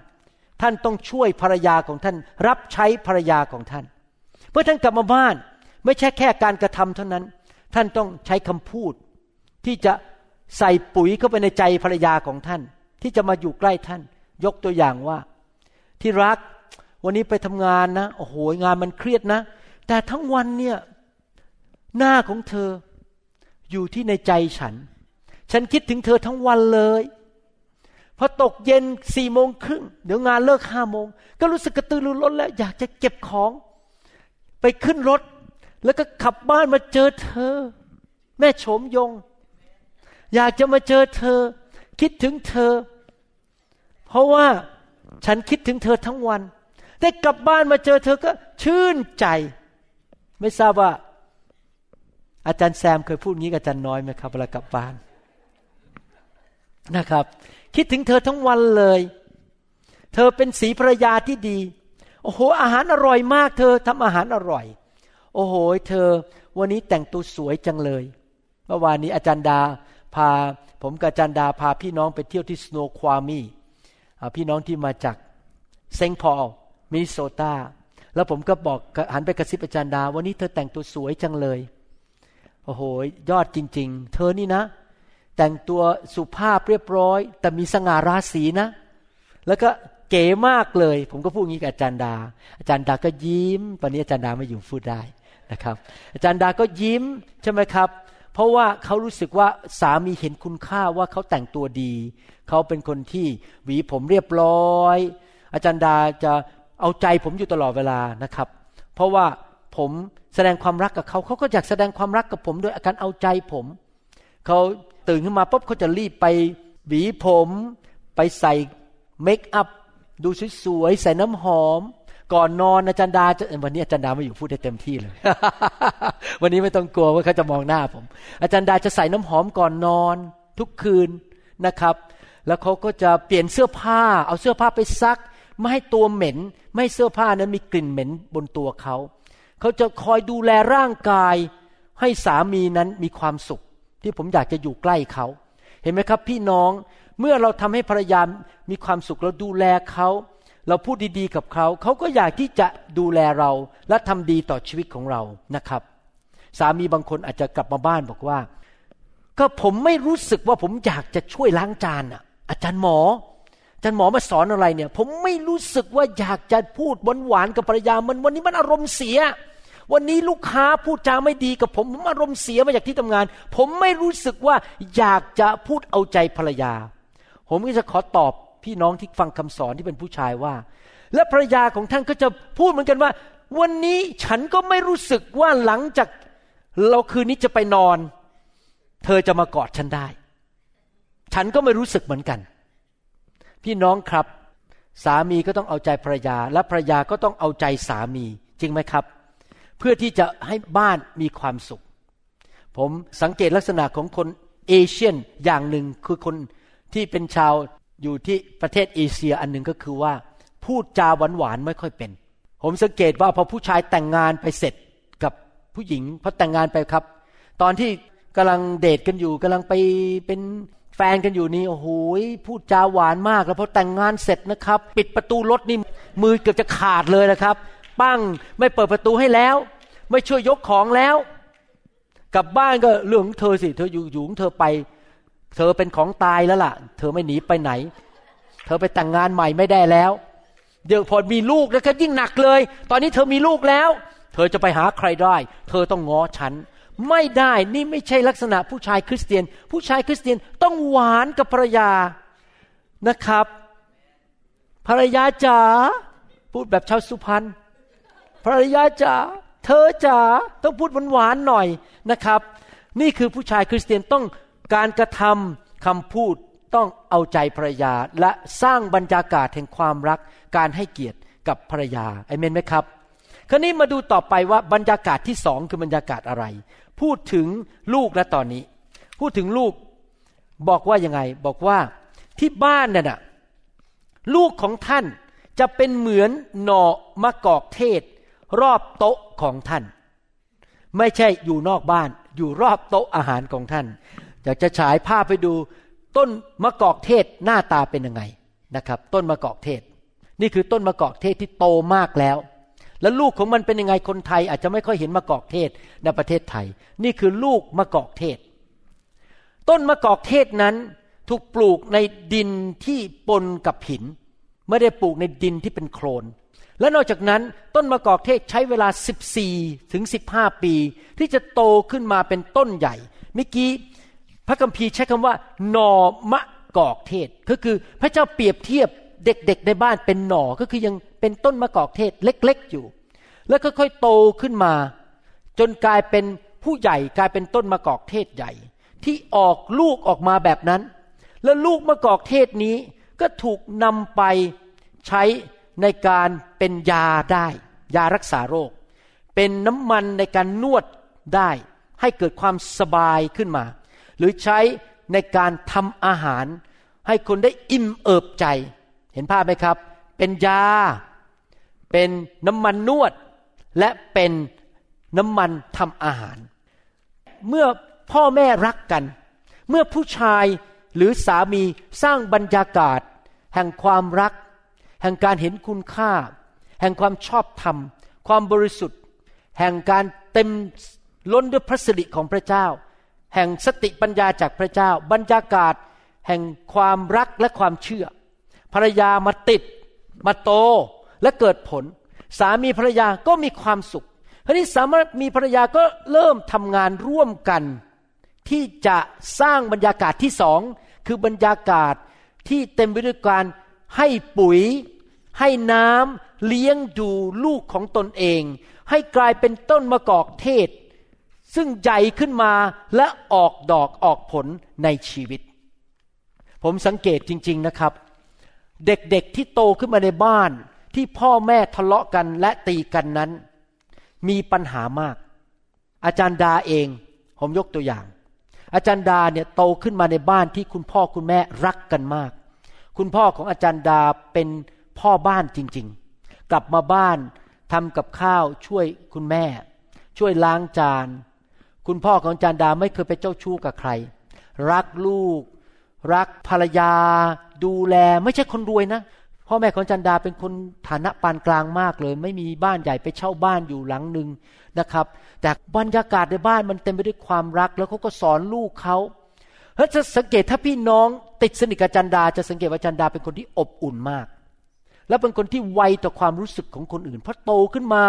ท่านต้องช่วยภรรยาของท่าน รับใช้ภรรยาของท่านเพื่อท่านกลับมาบ้าน ไม่ใช่แค่การกระทำเท่านั้น ท่านต้องใช้คำพูด ที่จะใส่ปุ๋ยเข้าไปในใจภรรยาของท่าน ที่จะมาอยู่ใกล้ท่าน ยกตัวอย่างว่า ที่รักวันนี้ไปทำงานนะโอ้โหงานมันเครียดนะ แต่ทั้งวันเนี่ยหน้าของเธออยู่ที่ในใจฉัน ฉันคิดถึงเธอทั้งวันเลย พอตกเย็นสี่โมงครึ่งเดี๋ยวงานเลิกห้าโมง ก็รู้สึกกระตือรือร้นแล้ว อยากจะเก็บของ ไปขึ้นรถ แล้วก็ขับบ้านมาเจอเธอ แม่โฉมยง อยากจะมาเจอเธอ คิดถึงเธอ เพราะว่าฉันคิดถึงเธอทั้งวัน ได้กลับบ้านมาเจอเธอก็ชื่นใจ ไม่ทราบว่า อาจารย์แซมเคยพูดงี้กับอาจารย์น้อยไหมครับเวลากลับบ้านนะครับ คิดถึงเธอทั้งวันเลย เธอเป็นสีภรรยาที่ดี โอ้โห อาหารอร่อยมาก เธอทำอาหารอร่อย โอ้โห เธอ วันนี้แต่งตัวสวยจังเลย เมื่อวานนี้อาจารย์ดาพา ผมกับอาจารย์ดาพาพี่น้องไปเที่ยวที่สโนความีพี่น้องที่มาจากเซงพอลมินิโซตา แล้วผมก็บอกหันไปกระซิบอาจารย์ดา วันนี้เธอแต่งตัวสวยจังเลย โอ้โห ยอดจริง ๆ เธอนี่นะ แต่งตัวสุภาพเรียบร้อย แต่มีสง่าราศีนะ แล้วก็เก๋มากเลย ผมก็พูดงี้กับอาจารย์ดา อาจารย์ดาก็ยิ้ม ตอนนี้อาจารย์ดาไม่อยู่พูดได้นะครับ อาจารย์ดาก็ยิ้มใช่ไหมครับ เพราะว่าเขารู้สึกว่าสามีเห็นคุณค่าว่าเขาแต่งตัวดี เขาเป็นคนที่หวีผมเรียบร้อย อาจารย์ดาจะเอาใจผมอยู่ตลอดเวลานะครับ เพราะว่าผมแสดงความรักกับเขา เขาก็อยากแสดงความรักกับผมด้วยอาการเอาใจผม เขา ตื่นขึ้นมาปุ๊บเขาจะรีบไปหวีผม ไปใส่เมคอัพดูสวยๆใส่น้ำหอม ก่อนนอนอาจารย์ดาจะวันนี้อาจารย์ดาไม่อยู่พูดได้เต็มที่เลย วันนี้ไม่ต้องกลัวว่าเขาจะมองหน้าผม อาจารย์ดาจะใส่น้ำหอมก่อนนอน ทุกคืนนะครับ แล้วเขาก็จะเปลี่ยนเสื้อผ้า เอาเสื้อผ้าไปซัก ไม่ให้ตัวเหม็น ไม่ให้เสื้อผ้านั้นมีกลิ่นเหม็นบนตัวเขา เขาจะคอยดูแลร่างกาย ให้สามีนั้นมีความสุข ที่ผมอยากจะอยู่ใกล้เขา เห็นไหมครับ พี่น้องเมื่อเราทำให้ภรรยามีความสุขเราดูแลเขาเราพูดดีๆกับเขา เขาก็อยากที่จะดูแลเราและทำดีต่อชีวิตของเรานะครับ สามีบางคนอาจจะกลับมาบ้านบอกว่า ก็ผมไม่รู้สึกว่าผมอยากจะช่วยล้างจานอะ อาจารย์หมออาจารย์หมอมาสอนอะไรเนี่ย ผมไม่รู้สึกว่าอยากจะพูดหวานๆกับภรรยามันวันนี้มันอารมณ์เสีย วันนี้ลูกค้าพูดจาไม่ดีกับผมผมอารมณ์เสียมาจากที่ทำงาน ผมไม่รู้สึกว่าอยากจะพูดเอาใจภรรยา ผมก็จะขอตอบพี่น้องที่ฟังคำสอนที่เป็นผู้ชายว่า และภรรยาของท่านก็จะพูดเหมือนกันว่า วันนี้ฉันก็ไม่รู้สึกว่าหลังจากเราคืนนี้จะไปนอน เธอจะมากอดฉันได้ ฉันก็ไม่รู้สึกเหมือนกัน พี่น้องครับ สามีก็ต้องเอาใจภรรยา และภรรยาก็ต้องเอาใจสามี จริงไหมครับ พื่อที่จะให้บ้านมีความสุข ผมสังเกตลักษณะของคนเอเชียนอย่างหนึ่งคือคนที่เป็นชาวอยู่ที่ประเทศเอเชียอันหนึ่งก็คือว่าพูดจาหวานหวานไม่ค่อยเป็น ผมสังเกตว่าพอผู้ชายแต่งงานไปเสร็จกับผู้หญิงพอแต่งงานไปครับ ตอนที่กำลังเดทกันอยู่กำลังไปเป็นแฟนกันอยู่นี่โอ้โหพูดจาหวานมาก แล้วพอแต่งงานเสร็จนะครับ ปิดประตูรถนี่มือเกือบจะขาดเลยนะครับ ปั้ง ไม่เปิดประตูให้แล้ว ไม่ช่วยยกของแล้ว กลับบ้านก็เรื่องเธอสิ เธออยู่อยู่ของเธอไป เธอเป็นของตายแล้วล่ะ เธอไม่หนีไปไหน เธอไปแต่งงานใหม่ไม่ได้แล้ว เดี๋ยวพอมีลูกแล้วก็ยิ่งหนักเลย ตอนนี้เธอมีลูกแล้ว เธอจะไปหาใครได้ เธอต้องง้อฉันไม่ได้นี่ไม่ใช่ลักษณะผู้ชายคริสเตียน ผู้ชายคริสเตียนต้องหวานกับภรรยานะครับ ภรรยาจ๋าพูดแบบชาวสุพรรณ ภรรยาจ๋าเธอจ๋าต้องพูดหวานๆหน่อยนะครับ นี่คือผู้ชายคริสเตียนต้องการกระทำคำพูดต้องเอาใจภรรยาและสร้างบรรยากาศแห่งความรักการให้เกียรติกับภรรยาไอเมนไหมครับ คราวนี้มาดูต่อไปว่าบรรยากาศที่สองคือบรรยากาศอะไร พูดถึงลูกและตอนนี้ พูดถึงลูกบอกว่ายังไง บอกว่าที่บ้านน่ะลูกของท่านจะเป็นเหมือนหน่อมะกอกเทศ รอบโต๊ะของท่าน ไม่ใช่อยู่นอกบ้าน อยู่รอบโต๊ะอาหารของท่าน อยากจะฉายภาพไปดูต้นมะกอกเทศหน้าตาเป็นยังไงนะครับ ต้นมะกอกเทศ นี่คือต้นมะกอกเทศที่โตมากแล้ว แล้วลูกของมันเป็นยังไงคนไทย อาจจะไม่ค่อยเห็นมะกอกเทศในประเทศไทย นี่คือลูกมะกอกเทศ ต้นมะกอกเทศนั้นถูกปลูกในดินที่ปนกับหิน ไม่ได้ปลูกในดินที่เป็นโคลน และนอกจากนั้นต้นมะกอกเทศใช้เวลา 14ถึง15 ปี ที่จะโตขึ้นมาเป็นต้นใหญ่เมื่อกี้พระคัมภีร์ใช้คำว่าหน่อมะกอกเทศ ก็คือพระเจ้าเปรียบเทียบเด็กๆในบ้านเป็นหน่อก็คือยังเป็นต้นมะกอกเทศเล็กๆอยู่ แล้วค่อยๆโตขึ้นมา จนกลายเป็นผู้ใหญ่กลายเป็นต้นมะกอกเทศใหญ่ ที่ออกลูกออกมาแบบนั้น แล้วลูกมะกอกเทศนี้ก็ถูกนำไปใช้ ในการเป็นยาได้ ยารักษาโรค เป็นน้ำมันในการนวดได้ให้เกิดความสบายขึ้นมา หรือใช้ในการทำอาหาร ให้คนได้อิ่มเอิบใจ เห็นภาพไหมครับ เป็นยา เป็นน้ำมันนวด และเป็นน้ำมันทำอาหาร เมื่อพ่อแม่รักกัน เมื่อผู้ชายหรือสามีสร้างบรรยากาศ แห่งความรัก แห่งการเห็นคุณค่า แห่งความชอบธรรม ความบริสุทธิ์ แห่งการเต็มล้นด้วยพระสิริของพระเจ้า แห่งสติปัญญาจากพระเจ้า บรรยากาศ แห่งความรักและความเชื่อ ภรรยามาติด มาโตและเกิดผล สามีภรรยาก็มีความสุขทีนี้สามารถมีภรรยาก็เริ่มทำงานร่วมกัน ที่จะสร้างบรรยากาศที่สองคือบรรยากาศที่เต็มไปด้วยการให้ปุ๋ย ให้น้ำเลี้ยงดูลูกของตนเอง ให้กลายเป็นต้นมะกอกเทศ ซึ่งใหญ่ขึ้นมาและออกดอกออกผลในชีวิต ผมสังเกตจริง ๆนะครับ เด็กๆที่โตขึ้นมาในบ้านที่พ่อแม่ทะเลาะกันและตีกันนั้น มีปัญหามาก อาจารย์ดาเอง ผมยกตัวอย่าง อาจารย์ดาเนี่ยโตขึ้นมาในบ้านที่คุณพ่อคุณแม่รักกันมาก คุณพ่อของอาจารย์ดาเป็น พ่อบ้านจริงๆ กลับมาบ้านทำกับข้าวช่วยคุณแม่ ช่วยล้างจาน คุณพ่อของจารย์ดาไม่เคยไปเจ้าชู้กับใคร รักลูก รักภรรยา ดูแลไม่ใช่คนรวยนะพ่อแม่ของจันดาเป็นคนฐานะปานกลางมากเลย ไม่มีบ้านใหญ่ไปเช่าบ้านอยู่หลังหนึ่งนะครับ แต่บรรยากาศในบ้านมันเต็มไปด้วยความรัก แล้วเขาก็สอนลูกเขาถ้าจะสังเกตถ้าพี่น้องติดสนิทกับจันดา จะสังเกตว่าจันดาเป็นคนที่อบอุ่นมาก และเป็นคนที่ไวต่อความรู้สึกของคนอื่นเพราะโตขึ้นมา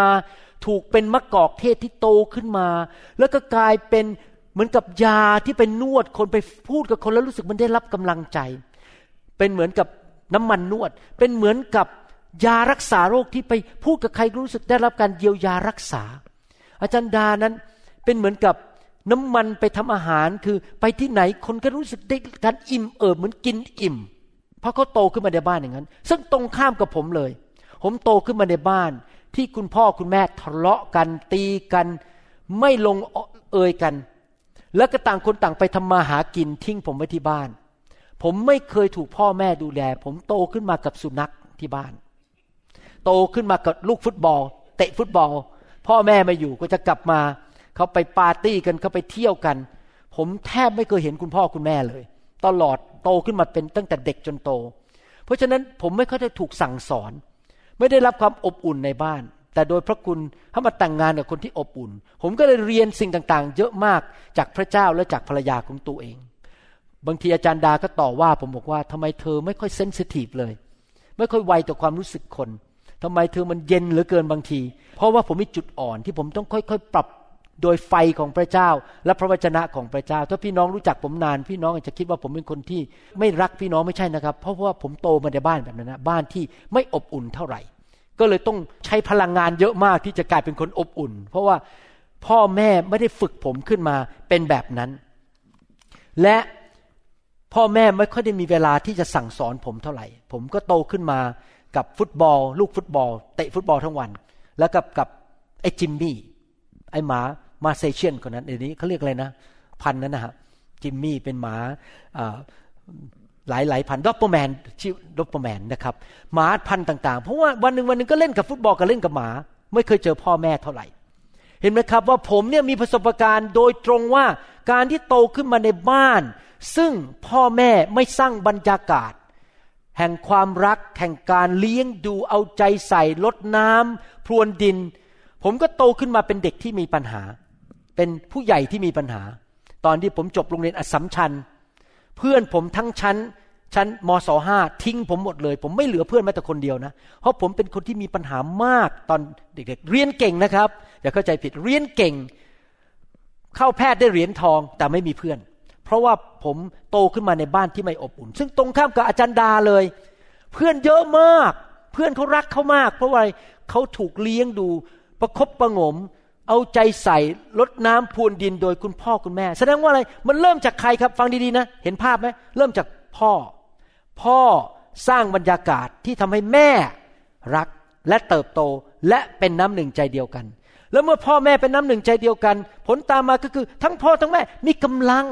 ถูกเป็นมะกอกเทศที่โตขึ้นมา แล้วก็กลายเป็นเหมือนกับยาที่เป็นนวดคนไปพูดกับคนแล้วรู้สึกมันได้รับกำลังใจ เป็นเหมือนกับน้ำมันนวด เป็นเหมือนกับยารักษาโรคที่ไปพูดกับใครรู้สึกได้รับการเยียวยารักษา อาจารย์ดานั้นเป็นเหมือนกับน้ำมันไปทำอาหารคือไปที่ไหนคนก็รู้สึกได้การอิ่มเอิบเหมือนกินอิ่ม เพราะเขาโตขึ้นมาในบ้านอย่างนั้น ซึ่งตรงข้ามกับผมเลย ผมโตขึ้นมาในบ้าน ที่คุณพ่อคุณแม่ทะเลาะกันตีกัน ไม่ลงเอยกัน แล้วก็ต่างคนต่างไปทำมาหากินทิ้งผมไว้ที่บ้าน ผมไม่เคยถูกพ่อแม่ดูแล ผมโตขึ้นมากับสุนัขที่บ้าน โตขึ้นมากับลูกฟุตบอล เตะฟุตบอล พ่อแม่ไม่อยู่ก็จะกลับมาเขาไปปาร์ตี้กันเขาไปเที่ยวกัน ผมแทบไม่เคยเห็นคุณพ่อคุณแม่เลย ตลอดโตขึ้นมาเป็นตั้งแต่เด็กจนโต เพราะฉะนั้นผมไม่ค่อยได้ถูกสั่งสอน ไม่ได้รับความอบอุ่นในบ้าน แต่โดยพระคุณถ้ามาแต่งงานกับคนที่อบอุ่น ผมก็เลยเรียนสิ่งต่างๆ เยอะมากจากพระเจ้าและจากภรรยาของตัวเอง บางทีอาจารย์ดาก็ต่อว่าผมบอกว่าทำไมเธอไม่ค่อยเซนซิทีฟเลย ไม่ค่อยไวต่อความรู้สึกคนทำไมเธอมันเย็นเหลือเกินบางที เพราะว่าผมมีจุดอ่อนที่ผมต้องค่อยๆ ปรับ โดยไฟของพระเจ้าและพระวจนะของพระเจ้า ถ้าพี่น้องรู้จักผมนาน พี่น้องอาจจะคิดว่าผมเป็นคนที่ไม่รักพี่น้องไม่ใช่นะครับ เพราะว่าผมโตมาในบ้านแบบนั้นนะบ้านที่ไม่อบอุ่นเท่าไหร่ ก็เลยต้องใช้พลังงานเยอะมากที่จะกลายเป็นคนอบอุ่น เพราะว่าพ่อแม่ไม่ได้ฝึกผมขึ้นมาเป็นแบบนั้น และพ่อแม่ไม่ค่อยได้มีเวลาที่จะสั่งสอนผมเท่าไหร่ ผมก็โตขึ้นมากับฟุตบอล ลูกฟุตบอลเตะฟุตบอลทั้งวัน แล้วกับกับไอ้จิมมี่ไอ้หมา หมาอัลเซเชียนคนนั้นเดี๋ยวนี้เขาเรียกอะไรนะ พันธุ์นั้นนะฮะจิมมี่เป็นหมาหลายหลายพันธุ์โดเบอร์แมนชื่อโดเบอร์แมนนะครับหมาพันธุ์ต่าง ๆ เพราะว่าวันหนึ่งวันหนึ่งก็เล่นกับฟุตบอลกับเล่นกับหมา ไม่เคยเจอพ่อแม่เท่าไหร่ เห็นไหมครับว่าผมเนี่ยมีประสบการณ์โดยตรงว่าการที่โตขึ้นมาในบ้าน ซึ่งพ่อแม่ไม่สร้างบรรยากาศ แห่งความรักแห่งการเลี้ยงดูเอาใจใส่ลดน้ำพรวนดิน ผมก็โตขึ้นมาเป็นเด็กที่มีปัญหา เป็นผู้ใหญ่ที่มีปัญหา ตอนที่ผมจบโรงเรียนอัสมชัญเพื่อนผมทั้งชั้นชั้นมศห้าทิ้งผมหมดเลย ผมไม่เหลือเพื่อนแม้แต่คนเดียวนะ เพราะผมเป็นคนที่มีปัญหามากตอนเด็กๆ เรียนเก่งนะครับ อย่าเข้าใจผิดเรียนเก่ง เข้าแพทย์ได้เหรียญทองแต่ไม่มีเพื่อน เพราะว่าผมโตขึ้นมาในบ้านที่ไม่อบอุ่น ซึ่งตรงข้ามกับอาจารย์ดาเลย เพื่อนเยอะมาก เพื่อนเขารักเขามาก เพราะว่าเขาถูกเลี้ยงดูประคบประงม เอาใจใส่ลดน้ำพรวนดินโดยคุณพ่อคุณแม่ แสดงว่าอะไรมันเริ่มจากใครครับฟังดีๆนะ เห็นภาพไหมเริ่มจากพ่อ พ่อสร้างบรรยากาศที่ทำให้แม่รักและเติบโตและเป็นน้ำหนึ่งใจเดียวกัน แล้วเมื่อพ่อแม่เป็นน้ำหนึ่งใจเดียวกัน ผลตามมาก็คือ ทั้งพ่อทั้งแม่มีกำลัง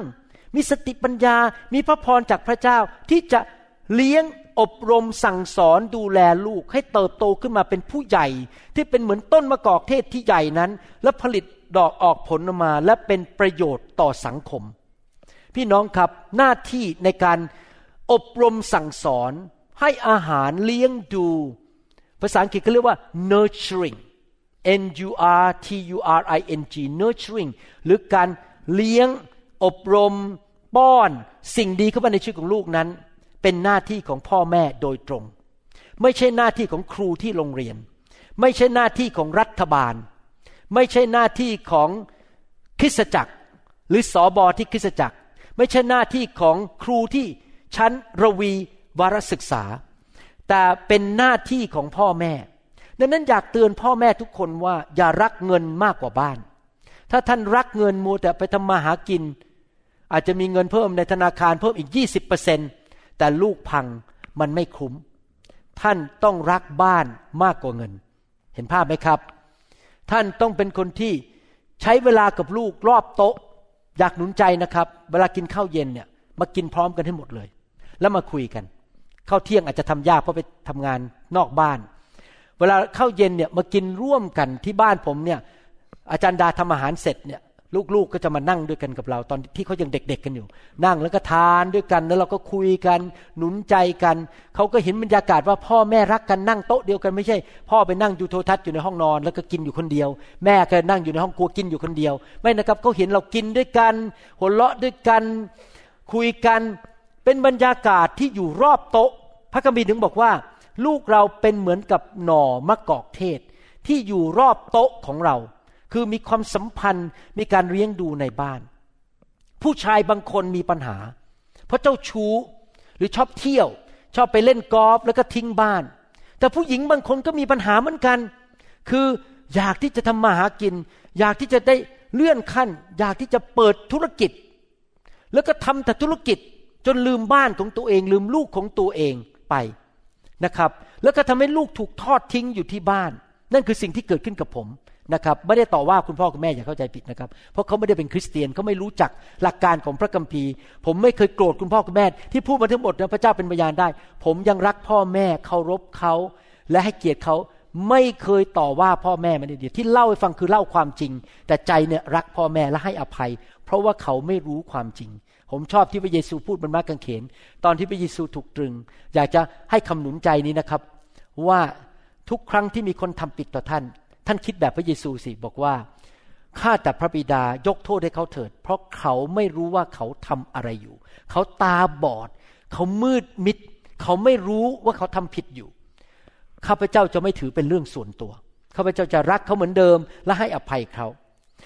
มีสติปัญญา มีพระพรจากพระเจ้าที่จะเลี้ยง อบรมสั่งสอนดูแลลูกให้เติบโตขึ้นมาเป็นผู้ใหญ่ ที่เป็นเหมือนต้นมะกอกเทศที่ใหญ่นั้น และผลิตดอกออกผลออกมา และเป็นประโยชน์ต่อสังคม พี่น้องครับหน้าที่ในการอบรมสั่งสอน ให้อาหารเลี้ยงดู ภาษาอังกฤษเขาเรียกว่า nurturing n u r t u r i n g nurturing หรือการเลี้ยงอบรมป้อนสิ่งดีเข้ามาในชีวิตของลูกนั้น เป็นหน้าที่ของพ่อแม่โดยตรง ไม่ใช่หน้าที่ของครูที่โรงเรียน ไม่ใช่หน้าที่ของรัฐบาล ไม่ใช่หน้าที่ของคริสตจักร หรือสอบอที่คริสตจักร ไม่ใช่หน้าที่ของครูที่ชั้นระวีวารศึกษา แต่เป็นหน้าที่ของพ่อแม่ ดังนั้นอยากเตือนพ่อแม่ทุกคนว่าอย่ารักเงินมากกว่าบ้าน ถ้าท่านรักเงินมัวแต่ไปทำมาหากิน อาจจะมีเงินเพิ่มในธนาคารเพิ่มอีก 20% แต่ลูกพังมันไม่คุ้ม ท่านต้องรักบ้านมากกว่าเงิน เห็นภาพไหมครับ ท่านต้องเป็นคนที่ใช้เวลากับลูกรอบโต๊ะ อยากหนุนใจนะครับ เวลากินข้าวเย็นเนี่ยมากินพร้อมกันให้หมดเลย แล้วมาคุยกันข้าวเที่ยงอาจจะทำยากเพราะไปทำงานนอกบ้าน เวลาข้าวเย็นเนี่ยมากินร่วมกันที่บ้านผมเนี่ยอาจารย์ดาทำอาหารเสร็จเนี่ย ลูกๆก็จะมานั่งด้วยกันกับเรา ตอนที่เขายังเด็ก ๆ กันอยู่ นั่งแล้วก็ทานด้วยกันแล้วเราก็คุยกัน หนุนใจกันเขาก็เห็นบรรยากาศว่าพ่อแม่รักกันนั่งโต๊ะเดียวกันไม่ใช่ พ่อไปนั่งดูโทรทัศน์อยู่ในห้องนอน แล้วก็กินอยู่คนเดียว แม่ก็นั่งอยู่ในห้องครัวกินอยู่คนเดียว ไม่นะครับเขาเห็นเรากินด้วยกัน หัวเราะด้วยกัน คุยกันเป็นบรรยากาศที่อยู่รอบโต๊ะ พระคัมภีร์ถึงบอกว่า ลูกเราเป็นเหมือนกับหน่อมะกอกเทศที่อยู่รอบโต๊ะของเรา คือมีความสัมพันธ์มีการเลี้ยงดูในบ้าน ผู้ชายบางคนมีปัญหา เพราะเจ้าชู้หรือชอบเที่ยว ชอบไปเล่นกอล์ฟแล้วก็ทิ้งบ้าน แต่ผู้หญิงบางคนก็มีปัญหาเหมือนกัน คืออยากที่จะทำมาหากิน อยากที่จะได้เลื่อนขั้น อยากที่จะเปิดธุรกิจ แล้วก็ทำแต่ธุรกิจจนลืมบ้านของตัวเอง ลืมลูกของตัวเองไปนะครับ แล้วก็ทำให้ลูกถูกทอดทิ้งอยู่ที่บ้าน นั่นคือสิ่งที่เกิดขึ้นกับผม นะครับไม่ได้ต่อว่าคุณพ่อคุณแม่อย่าเข้าใจผิดนะครับ เพราะเขาไม่ได้เป็นคริสเตียนเขาไม่รู้จักหลักการของพระคัมภีร์ ผมไม่เคยโกรธคุณพ่อคุณแม่ ที่พูดมาทั้งหมดนะพระเจ้าเป็นพยานได้ ผมยังรักพ่อแม่เคารพเขา และให้เกียรติเขาไม่เคยต่อว่าพ่อแม่มาเดียวที่เล่าให้ฟังคือเล่าความจริง แต่ใจเนี่ยรักพ่อแม่และให้อภัย เพราะว่าเขาไม่รู้ความจริง ผมชอบที่พระเยซูพูดบนม้ากางเขน ตอนที่พระเยซูถูกตรึง อยากจะให้คำหนุนใจนี้นะครับ ว่าทุกครั้งที่มีคนทำผิดต่อท่าน ท่านคิดแบบพระเยซูสิบอกว่าข้าแต่พระบิดายกโทษให้เขาเถิด เพราะเขาไม่รู้ว่าเขาทำอะไรอยู่ เขาตาบอด เขามืดมิด เขาไม่รู้ว่าเขาทำผิดอยู่ ข้าพเจ้าจะไม่ถือเป็นเรื่องส่วนตัว ข้าพเจ้าจะรักเขาเหมือนเดิม และให้อภัยเขา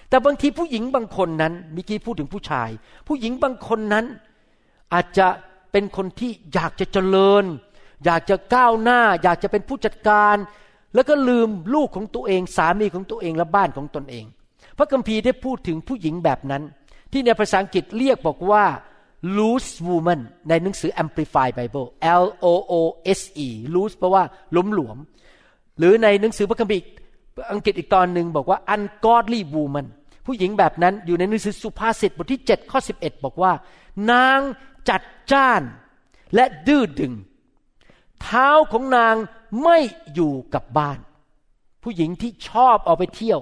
แต่บางทีผู้หญิงบางคนนั้นมิกี้พูดถึงผู้ชาย ผู้หญิงบางคนนั้นอาจจะเป็นคนที่อยากจะเจริญ อยากจะก้าวหน้า อยากจะเป็นผู้จัดการ แล้วก็ลืมลูกของตัวเอง สามีของตัวเองและบ้านของตนเอง พระคัมภีร์ได้พูดถึงผู้หญิงแบบนั้น ที่ในภาษาอังกฤษเรียกบอกว่า loose woman ในหนังสือ Amplified Bible L O O S E loose แปลว่าล้มหลวม หรือในหนังสือพระคัมภีร์อังกฤษอีกตอนหนึ่งบอกว่า ungodly woman ผู้หญิงแบบนั้นอยู่ในหนังสือสุภาษิตบทที่7ข้อ11 บอกว่า นางจัดจ้านและดื้อดึง เท้าของนาง ไม่อยู่กับบ้าน ผู้หญิงที่ชอบออกไปเที่ยว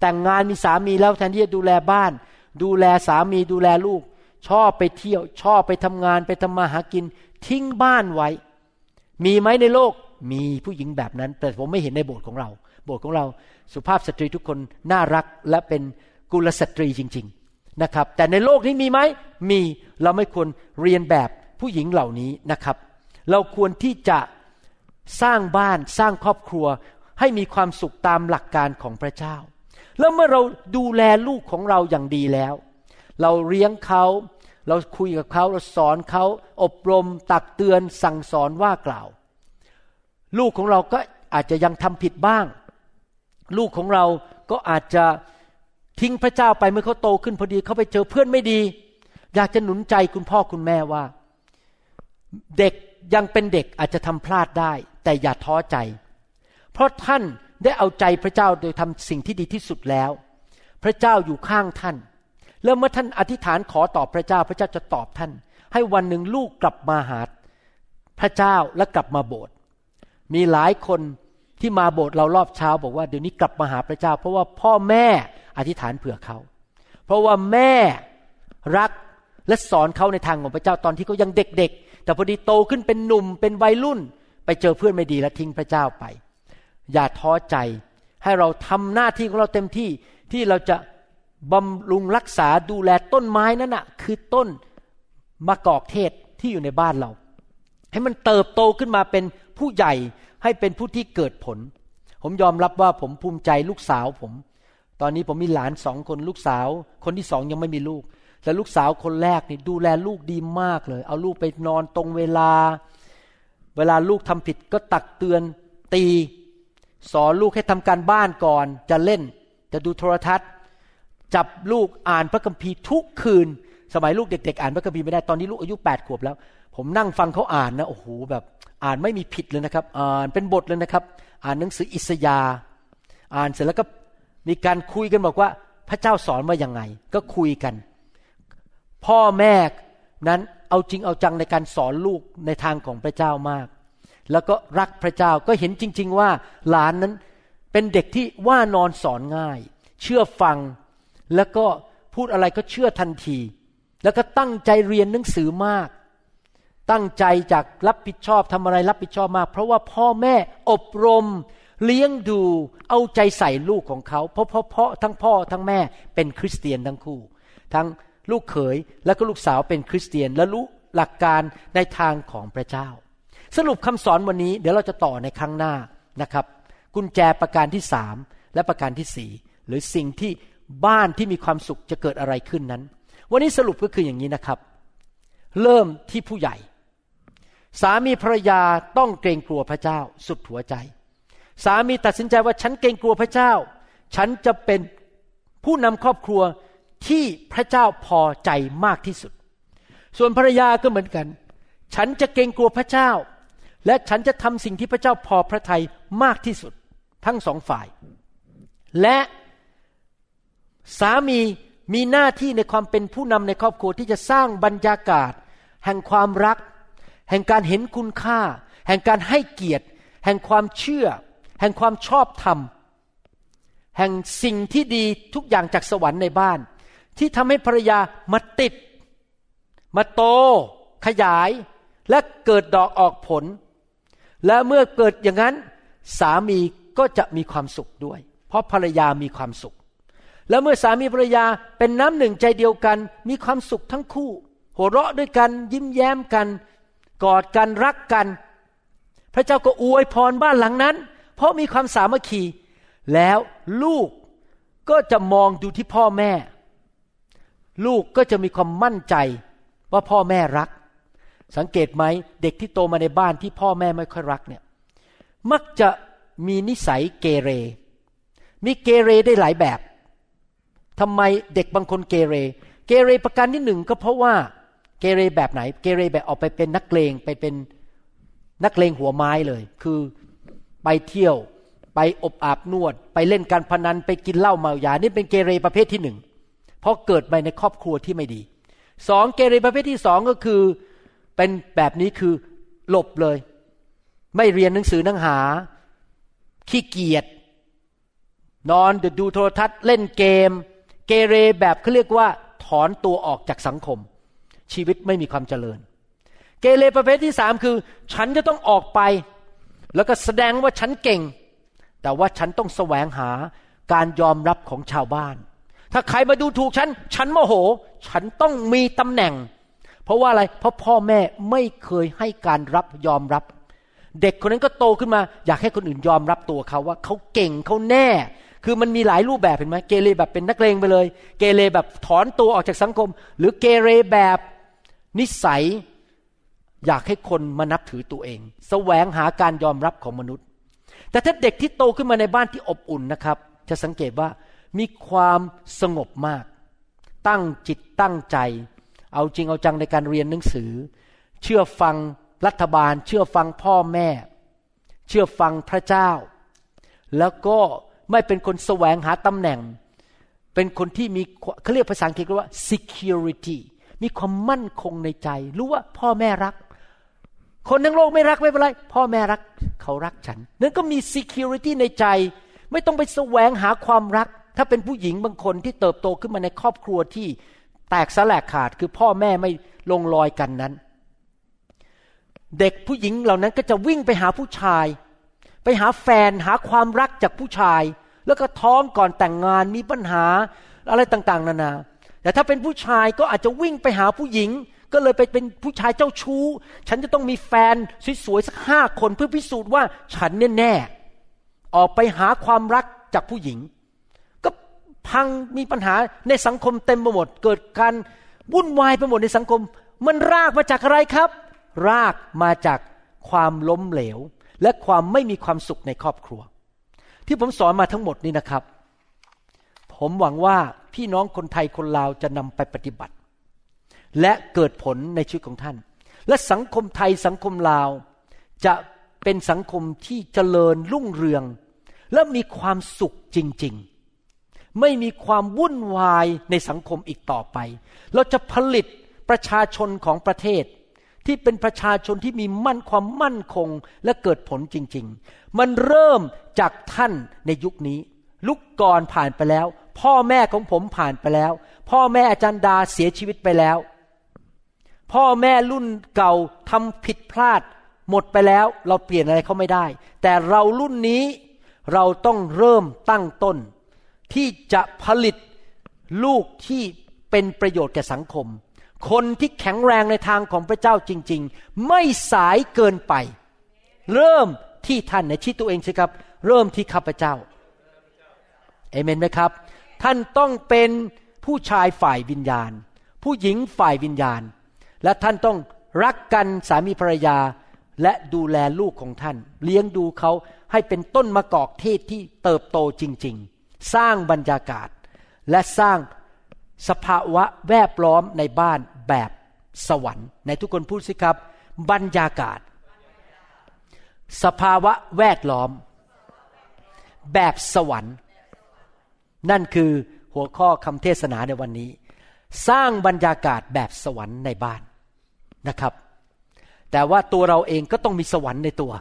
แต่งงานมีสามีแล้วแทนที่จะดูแลบ้าน ดูแลสามีดูแลลูก ชอบไปเที่ยว ชอบไปทำงานไปทำมาหากิน ทิ้งบ้านไว้ มีไหมในโลกมีผู้หญิงแบบนั้น แต่ผมไม่เห็นในโบสถ์ของเรา โบสถ์ของเราสุภาพสตรีทุกคนน่ารักและเป็นกุลสตรีจริง ๆนะครับ แต่ในโลกนี้มีไหมมีเราไม่ควรเรียนแบบผู้หญิงเหล่านี้นะครับ เราควรที่จะ สร้างบ้านสร้างครอบครัวให้มีความสุขตามหลักการของพระเจ้า แล้วเมื่อเราดูแลลูกของเราอย่างดีแล้ว เราเลี้ยงเขาเราคุยกับเขาเราสอนเขาอบรมตักเตือนสั่งสอนว่ากล่าว ลูกของเราก็อาจจะยังทำผิดบ้าง ลูกของเราก็อาจจะทิ้งพระเจ้าไปเมื่อเขาโตขึ้นพอดีเขาไปเจอเพื่อนไม่ดี อยากจะหนุนใจคุณพ่อคุณแม่ว่า เด็ก ยังเป็นเด็กอาจจะทำพลาดได้ แต่อย่าท้อใจ เพราะท่านได้เอาใจพระเจ้าโดยทำสิ่งที่ดีที่สุดแล้ว พระเจ้าอยู่ข้างท่าน แล้วเมื่อท่านอธิษฐานขอตอบพระเจ้า พระเจ้าจะตอบท่าน ให้วันหนึ่งลูกกลับมาหาพระเจ้าและกลับมาโบสถ์มีหลายคนที่มาโบสถ์เรารอบเช้าบอกว่าเดี๋ยวนี้กลับมาหาพระเจ้า เพราะว่าพ่อแม่อธิษฐานเผื่อเขา เพราะว่าแม่รักและสอนเขาในทางของพระเจ้าตอนที่เขายังเด็กๆ แต่พอดีโตขึ้นเป็นหนุ่มเป็นวัยรุ่น ไปเจอเพื่อนไม่ดีแล้วทิ้งพระเจ้าไป อย่าท้อใจให้เราทำหน้าที่ของเราเต็มที่ที่เราจะบำรุงรักษาดูแลต้นไม้นั่นน่ะ คือต้นมะกอกเทศที่อยู่ในบ้านเรา ให้มันเติบโตขึ้นมาเป็นผู้ใหญ่ให้เป็นผู้ที่เกิดผล ผมยอมรับว่าผมภูมิใจลูกสาวผม ตอนนี้ผมมีหลานสองคนลูกสาว คนที่สองยังไม่มีลูก แต่ลูกสาวคนแรกนี่ดูแลลูกดีมากเลย เอาลูกไปนอนตรงเวลา เวลาลูกทำผิดก็ตักเตือนตี สอนลูกให้ทำการบ้านก่อน จะเล่น จะดูโทรทัศน์ จับลูกอ่านพระคัมภีร์ทุกคืน สมัยลูกเด็ก ๆ อ่านพระคัมภีร์ไม่ได้ตอนนี้ลูกอายุแปดขวบแล้ว ผมนั่งฟังเขาอ่านนะโอ้โหแบบอ่านไม่มีผิดเลยนะครับ อ่านเป็นบทเลยนะครับ อ่านหนังสืออิสยา อ่านเสร็จแล้วก็มีการคุยกันบอกว่าพระเจ้าสอนว่ายังไง ก็คุยกัน พ่อแม่นั้นเอาจริงเอาจังในการสอนลูกในทางของพระเจ้ามาก แล้วก็รักพระเจ้าก็เห็นจริง ๆ ว่าหลานนั้นเป็นเด็กที่ว่านอนสอนง่าย เชื่อฟังแล้วก็พูดอะไรก็เชื่อทันที แล้วก็ตั้งใจเรียนหนังสือมาก ตั้งใจจากรับผิดชอบทำอะไรรับผิดชอบมาก เพราะว่าพ่อแม่อบรม เลี้ยงดูเอาใจใส่ลูกของเขา เพราะเพราะเพราะทั้งพ่อทั้งแม่เป็นคริสเตียนทั้งคู่ ทั้ง ลูกเขยและก็ลูกสาวเป็นคริสเตียน และรู้หลักการในทางของพระเจ้า สรุปคำสอนวันนี้เดี๋ยวเราจะต่อในครั้งหน้านะครับ กุญแจประการที่สามและประการที่สี่หรือสิ่งที่บ้านที่มีความสุขจะเกิดอะไรขึ้นนั้น วันนี้สรุปก็คืออย่างนี้นะครับ เริ่มที่ผู้ใหญ่ สามีภรรยาต้องเกรงกลัวพระเจ้า สุดหัวใจ สามีตัดสินใจว่าฉันเกรงกลัวพระเจ้า ฉันจะเป็นผู้นำครอบครัว ที่พระเจ้าพอใจมากที่สุด ส่วนภรรยาก็เหมือนกัน ฉันจะเกรงกลัวพระเจ้า และฉันจะทำสิ่งที่พระเจ้าพอพระทัยมากที่สุด ทั้งสองฝ่าย และสามีมีหน้าที่ในความเป็นผู้นำในครอบครัวที่จะสร้างบรรยากาศ แห่งความรัก แห่งการเห็นคุณค่า แห่งการให้เกียรติ แห่งความเชื่อ แห่งความชอบธรรม แห่งสิ่งที่ดีทุกอย่างจากสวรรค์ในบ้าน ที่ทำให้ภรรยามาติด มาโต ขยาย และเกิดดอกออกผล และเมื่อเกิดอย่างนั้น สามีก็จะมีความสุขด้วย เพราะภรรยามีความสุข แล้วเมื่อสามีภรรยาเป็นน้ำหนึ่งใจเดียวกัน มีความสุขทั้งคู่ หัวเราะด้วยกันยิ้มแย้มกัน กอดกันรักกัน พระเจ้าก็อวยพรบ้านหลังนั้น เพราะมีความสามัคคีแล้วลูกก็จะมองดูที่พ่อแม่ ลูกก็จะมีความมั่นใจว่าพ่อแม่รัก สังเกตไหมเด็กที่โตมาในบ้านที่พ่อแม่ไม่ค่อยรักเนี่ยมักจะมีนิสัยเกเร มีเกเรได้หลายแบบทำไมเด็กบางคนเกเร เกเรประการที่หนึ่งก็เพราะว่าเกเรแบบไหน เกเรแบบออกไปเป็นนักเลงไปเป็นนักเลงหัวไม้เลย คือไปเที่ยว ไปอบอาบนวด ไปเล่นการพนันไปกินเหล้าเมายา นี่เป็นเกเรประเภทที่หนึ่ง ราะเกิดมาในครอบครัวที่ไม่ดีสองเกเรประเภทที่สองก็คือเป็นแบบนี้คือหลบเลย ไม่เรียนหนังสือหนังหา ขี้เกียจนอนดูโทรทัศน์เล่นเกม เกเรแบบเขาเรียกว่าถอนตัวออกจากสังคม ชีวิตไม่มีความเจริญ เกเรประเภทที่สามคือ ฉันจะต้องออกไป แล้วก็แสดงว่าฉันเก่ง แต่ว่าฉันต้องแสวงหาการยอมรับของชาวบ้าน ถ้าใครมาดูถูกฉัน ฉันโมโห ฉันต้องมีตำแหน่ง เพราะว่าอะไร เพราะพ่อแม่ไม่เคยให้การรับยอมรับ เด็กคนนั้นก็โตขึ้นมา อยากให้คนอื่นยอมรับตัวเขาว่าเขาเก่งเขาแน่ คือมันมีหลายรูปแบบเห็นไหมเกเรแบบเป็นนักเลงไปเลย เกเรแบบถอนตัวออกจากสังคม หรือเกเรแบบนิสัย อยากให้คนมานับถือตัวเองสแสวงหาการยอมรับของมนุษย์ แต่ถ้าเด็กที่โตขึ้นมาในบ้านที่อบอุ่นนะครับ จะสังเกตว่า มีความสงบมาก ตั้งจิตตั้งใจ เอาจริงเอาจังในการเรียนหนังสือ เชื่อฟังรัฐบาล เชื่อฟังพ่อแม่ เชื่อฟังพระเจ้า แล้วก็ไม่เป็นคนแสวงหาตำแหน่ง เป็นคนที่มีเขาเรียกภาษาอังกฤษว่า security มีความมั่นคงในใจ รู้ว่าพ่อแม่รัก คนทั้งโลกไม่รักไม่เป็นไร พ่อแม่รัก เขารักฉัน นั่นก็มี security ในใจ ไม่ต้องไปแสวงหาความรัก ถ้าเป็นผู้หญิงบางคนที่เติบโตขึ้นมาในครอบครัวที่แตกสลายขาดคือพ่อแม่ไม่ลงรอยกันนั้น เด็กผู้หญิงเหล่านั้นก็จะวิ่งไปหาผู้ชาย ไปหาแฟนหาความรักจากผู้ชาย แล้วก็ท้องก่อนแต่งงานมีปัญหาอะไรต่างๆ นานา แต่ถ้าเป็นผู้ชายก็อาจจะวิ่งไปหาผู้หญิง ก็เลยไปเป็นผู้ชายเจ้าชู้ ฉันจะต้องมีแฟนสวยๆสักห้าคนเพื่อพิสูจน์ว่าฉันแน่แน่ออกไปหาความรักจากผู้หญิง พังมีปัญหาในสังคมเต็มไปหมด เกิดการวุ่นวายไปหมดในสังคม มันรากมาจากอะไรครับ รากมาจากความล้มเหลว และความไม่มีความสุขในครอบครัว ที่ผมสอนมาทั้งหมดนี้นะครับ ผมหวังว่าพี่น้องคนไทยคนลาวจะนำไปปฏิบัติ และเกิดผลในชีวิตของท่าน และสังคมไทยสังคมลาวจะเป็นสังคมที่เจริญรุ่งเรือง และมีความสุขจริง ๆ ไม่มีความวุ่นวายในสังคมอีกต่อไป เราจะผลิตประชาชนของประเทศ ที่เป็นประชาชนที่มีมั่นความมั่นคงและเกิดผลจริง ๆ มันเริ่มจากท่านในยุคนี้ ลุกก่อนผ่านไปแล้ว พ่อแม่ของผมผ่านไปแล้ว พ่อแม่อาจารย์ดาเสียชีวิตไปแล้ว พ่อแม่รุ่นเก่าทำผิดพลาด หมดไปแล้วเราเปลี่ยนอะไรเขาไม่ได้ แต่เรารุ่นนี้เราต้องเริ่มตั้งต้น ที่จะผลิตลูกที่เป็นประโยชน์แก่สังคม คนที่แข็งแรงในทางของพระเจ้าจริง ๆ ไม่สายเกินไป เริ่มที่ท่านในชี้ตัวเองสิครับ เริ่มที่ข้าพเจ้าเอเมนไหมครับ ท่านต้องเป็นผู้ชายฝ่ายวิญญาณ ผู้หญิงฝ่ายวิญญาณ และท่านต้องรักกันสามีภรรยาและดูแลลูกของท่าน เลี้ยงดูเขาให้เป็นต้นมะกอกเทศที่เติบโตจริง ๆ สร้างบรรยากาศ และสร้างสภาวะแวดล้อมในบ้านแบบสวรรค์ ในทุกคนพูดสิครับ บรรยากาศ สภาวะแวดล้อม แบบสวรรค์ นั่นคือหัวข้อคำเทศนาในวันนี้ สร้างบรรยากาศแบบสวรรค์ในบ้านนะครับ แต่ว่าตัวเราเองก็ต้องมีสวรรค์ในตัว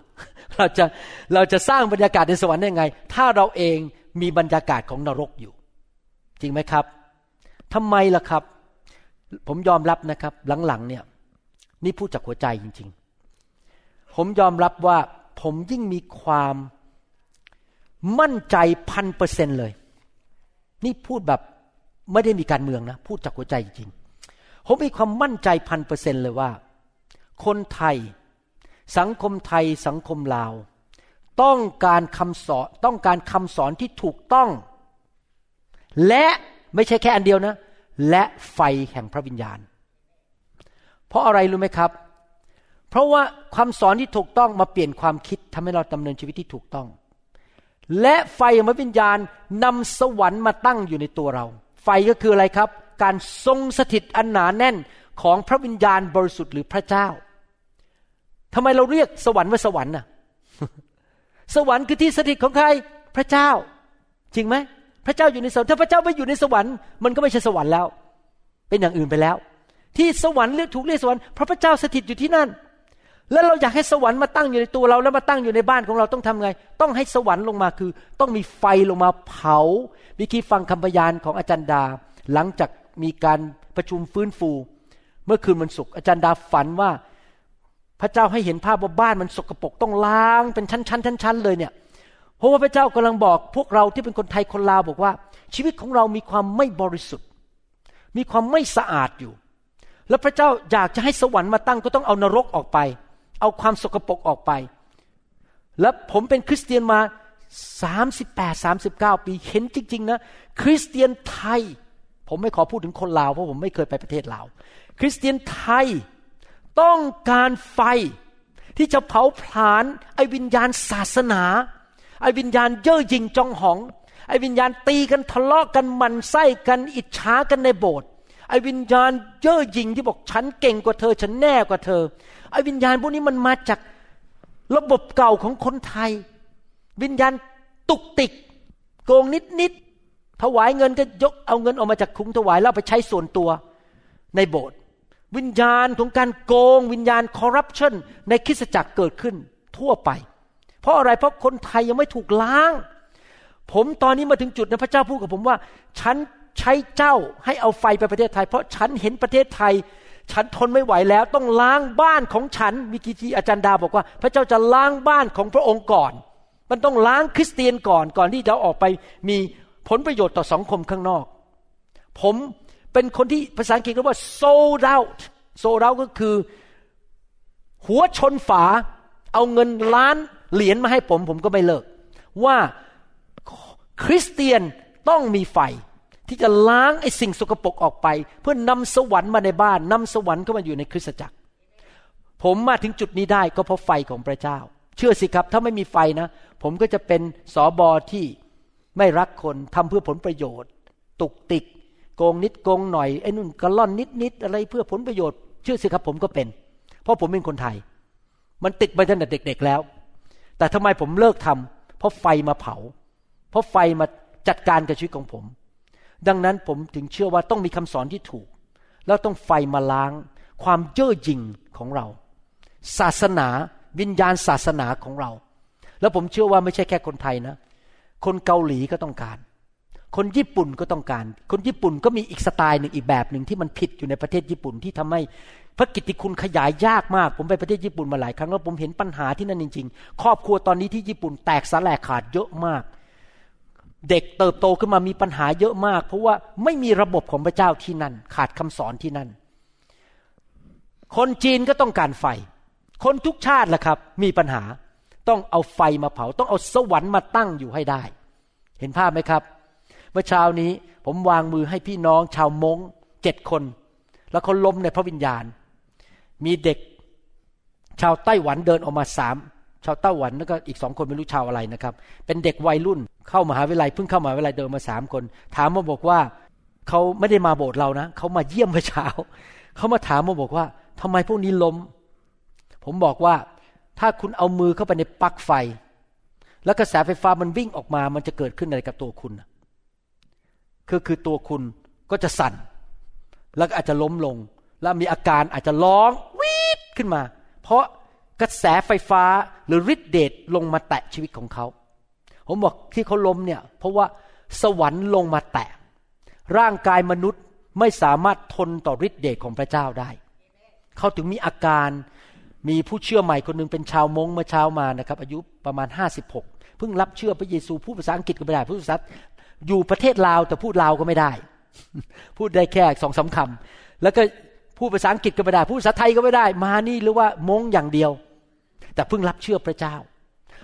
เราจะเราจะสร้างบรรยากาศในสวรรค์ได้ไง ถ้าเราเอง มีบรรยากาศของนรกอยู่ จริงไหมครับทำไมล่ะครับ ผมยอมรับนะครับ หลังๆเนี่ย นี่พูดจากหัวใจจริง ๆ ผมยอมรับว่าผมยิ่งมีความมั่นใจพันเปอร์เซนเลย นี่พูดแบบไม่ได้มีการเมืองนะ พูดจากหัวใจจริงผมมีความมั่นใจพันเปอร์เซนเลยว่า คนไทย สังคมไทยสังคมลาว ต้องการคำสอนต้องการคำสอนที่ถูกต้อง และไม่ใช่แค่อันเดียวนะ และไฟแห่งพระวิญญาณ เพราะอะไรรู้ไหมครับ เพราะว่าความสอนที่ถูกต้องมาเปลี่ยนความคิดทำให้เราดำเนินชีวิตที่ถูกต้อง และไฟของพระวิญญาณนำสวรรค์มาตั้งอยู่ในตัวเรา ไฟก็คืออะไรครับ การทรงสถิตอันหนาแน่นของพระวิญญาณบริสุทธิ์หรือพระเจ้าทำไมเราเรียกสวรรค์ว่าสวรรค์น่ะ สวรรค์คือที่สถิตของใคร พระเจ้า จริงไหม พระเจ้าอยู่ในสวรรค์ถ้าพระเจ้าไม่อยู่ในสวรรค์มันก็ไม่ใช่สวรรค์แล้ว เป็นอย่างอื่นไปแล้ว ที่สวรรค์เรียกถูกเรียกสวรรค์เพราะพระเจ้าสถิตอยู่ที่นั่น แล้วเราอยากให้สวรรค์มาตั้งอยู่ในตัวเราแล้วมาตั้งอยู่ในบ้านของเราต้องทำไง ต้องให้สวรรค์ลงมาคือ ต้องมีไฟลงมาเผาวิคีฟังคำพยานของอาจารย์ดา หลังจากมีการประชุมฟื้นฟู เมื่อคืนวันศุกร์อาจารย์ดาฝันว่า พระเจ้าให้เห็นภาพว่าบ้านมันสกปรกต้องล้างเป็นชั้นๆชั้นๆเลยเนี่ยเพราะว่าพระเจ้ากำลังบอกพวกเราที่เป็นคนไทยคนลาวบอกว่า ชีวิตของเรามีความไม่บริสุทธิ์ มีความไม่สะอาดอยู่ แล้วพระเจ้าอยากจะให้สวรรค์มาตั้งก็ต้องเอานรกออกไป เอาความสกปรกออกไป แล้วผมเป็นคริสเตียนมา38 39 ปีเห็นจริง ๆ นะ คริสเตียนไทย ผมไม่ขอพูดถึงคนลาวเพราะผมไม่เคยไปประเทศลาว คริสเตียนไทย ต้องการไฟที่จะเผาผลาญไอ้วิญญาณศาสนา ไอ้วิญญาณเย่อหยิ่งจองหอง ไอ้วิญญาณตีกันทะเลาะกันมันไส้กันอิจฉากันในโบสถ์ไอ้วิญญาณเย่อหยิ่งที่บอกฉันเก่งกว่าเธอ ฉันแน่กว่าเธอ ไอ้วิญญาณพวกนี้มันมาจากระบบเก่าของคนไทย วิญญาณตุกติก โกงนิดนิดถวายเงินก็ยกเอาเงินออกมาจากคุ้งถวายแล้วไปใช้ส่วนตัวในโบสถ์ วิญญาณของการโกง วิญญาณคอร์รัปชันในคริสตจักรเกิดขึ้นทั่วไป เพราะอะไรเพราะคนไทยยังไม่ถูกล้าง ผมตอนนี้มาถึงจุดนะพระเจ้าพูดกับผมว่า ฉันใช้เจ้าให้เอาไฟไปประเทศไทย เพราะฉันเห็นประเทศไทย ฉันทนไม่ไหวแล้ว ต้องล้างบ้านของฉันมีกีทีอาจารย์ดาบอกว่า พระเจ้าจะล้างบ้านของพระองค์ก่อน มันต้องล้างคริสเตียนก่อนก่อนที่จะออกไปมีผลประโยชน์ต่อสังคมข้างนอก ผม เป็นคนที่ภาษาอังกฤษเรียกว่า sold out sold out ก็คือ หัวชนฝา เอาเงินล้านเหรียญมาให้ผม ผมก็ไม่เลิก ว่าคริสเตียนต้องมีไฟ ที่จะล้างไอ้สิ่งสกปรกออกไป เพื่อนำสวรรค์มาในบ้านนำสวรรค์เข้ามาอยู่ในคริสตจักร ผมมาถึงจุดนี้ได้ก็เพราะไฟของพระเจ้า เชื่อสิครับ ถ้าไม่มีไฟนะ ผมก็จะเป็นสอบอที่ไม่รักคนทำเพื่อผลประโยชน์ ตุกติก โกงนิดโกงหน่อยไอ้นุ่นกระล่อนนิดนิดอะไรเพื่อผลประโยชน์ เชื่อสิครับผมก็เป็น เพราะผมเป็นคนไทย มันติดมาตั้งแต่เด็ก ๆแล้ว แต่ทำไมผมเลิกทำเพราะไฟมาเผา เพราะไฟมาจัดการกับชีวิตของผม ดังนั้นผมถึงเชื่อว่าต้องมีคำสอนที่ถูก แล้วต้องไฟมาล้าง ความเย่อหยิ่งของเรา ศาสนาวิญญาณศาสนาของเรา แล้วผมเชื่อว่าไม่ใช่แค่คนไทยนะ คนเกาหลีก็ต้องการ คนญี่ปุ่นก็ต้องการ คนญี่ปุ่นก็มีอีกสไตล์หนึ่งอีกแบบหนึ่งที่มันผิดอยู่ในประเทศญี่ปุ่นที่ทำให้พระกิตติคุณขยายยากมาก ผมไปประเทศญี่ปุ่นมาหลายครั้งแล้วผมเห็นปัญหาที่นั่นจริง ๆ ครอบครัวตอนนี้ที่ญี่ปุ่นแตกสลายขาดเยอะมาก เด็กเติบโตขึ้นมามีปัญหาเยอะมาก เพราะว่าไม่มีระบบของพระเจ้าที่นั่น ขาดคำสอนที่นั่น คนจีนก็ต้องการไฟ คนทุกชาติแหละครับ มีปัญหาต้องเอาไฟมาเผา ต้องเอาสวรรค์มาตั้งอยู่ให้ได้ เห็นภาพไหมครับ เมื่อเช้านี้ผมวางมือให้พี่น้องชาวมงเจ็ดคน แล้วเขาล้มในพระวิญญาณ มีเด็กชาวไต้หวันเดินออกมาสามชาวไต้หวันแล้วก็อีกสองคนไม่รู้ชาวอะไรนะครับ เป็นเด็กวัยรุ่นเข้ามหาวิทยาลัยเพิ่งเข้ามหาวิทยาลัยเดินมาสามคน ถามมาบอกว่าเขาไม่ได้มาโบสถ์เรานะเขามาเยี่ยมเมื่อเช้าเขามาถามมาบอกว่าทำไมพวกนี้ล้ม ผมบอกว่าถ้าคุณเอามือเข้าไปในปลั๊กไฟ แล้วกระแสไฟฟ้ามันวิ่งออกมามันจะเกิดขึ้นอะไรกับตัวคุณ คือคือตัวคุณก็จะสั่น แล้วก็อาจจะล้มลง แล้วมีอาการอาจจะร้องวีดขึ้นมา เพราะกระแสไฟฟ้าหรือฤทธิเดชลงมาแตะชีวิตของเขา ผมบอกที่เขาล้มเนี่ย เพราะว่าสวรรค์ลงมาแตะ ร่างกายมนุษย์ไม่สามารถทนต่อฤทธิเดชของพระเจ้าได้ เขาถึงมีอาการมีผู้เชื่อใหม่คนนึงเป็นชาวมงเมื่อเช้ามานะครับ อายุประมาณห้าสิบหกเพิ่งรับเชื่อพระเยซูพูดภาษาอังกฤษก็ไม่ได้พูดภาษา อยู่ประเทศลาวแต่พูดลาวก็ไม่ได้ พูดได้แค่สองสาคำแล้วก็พูดภาษาอังกฤษก็ไม่ได้ พูดภาษาไทยก็ไม่ได้ มานี่หรือว่ามงอย่างเดียว แต่เพิ่งรับเชื่อพระเจ้า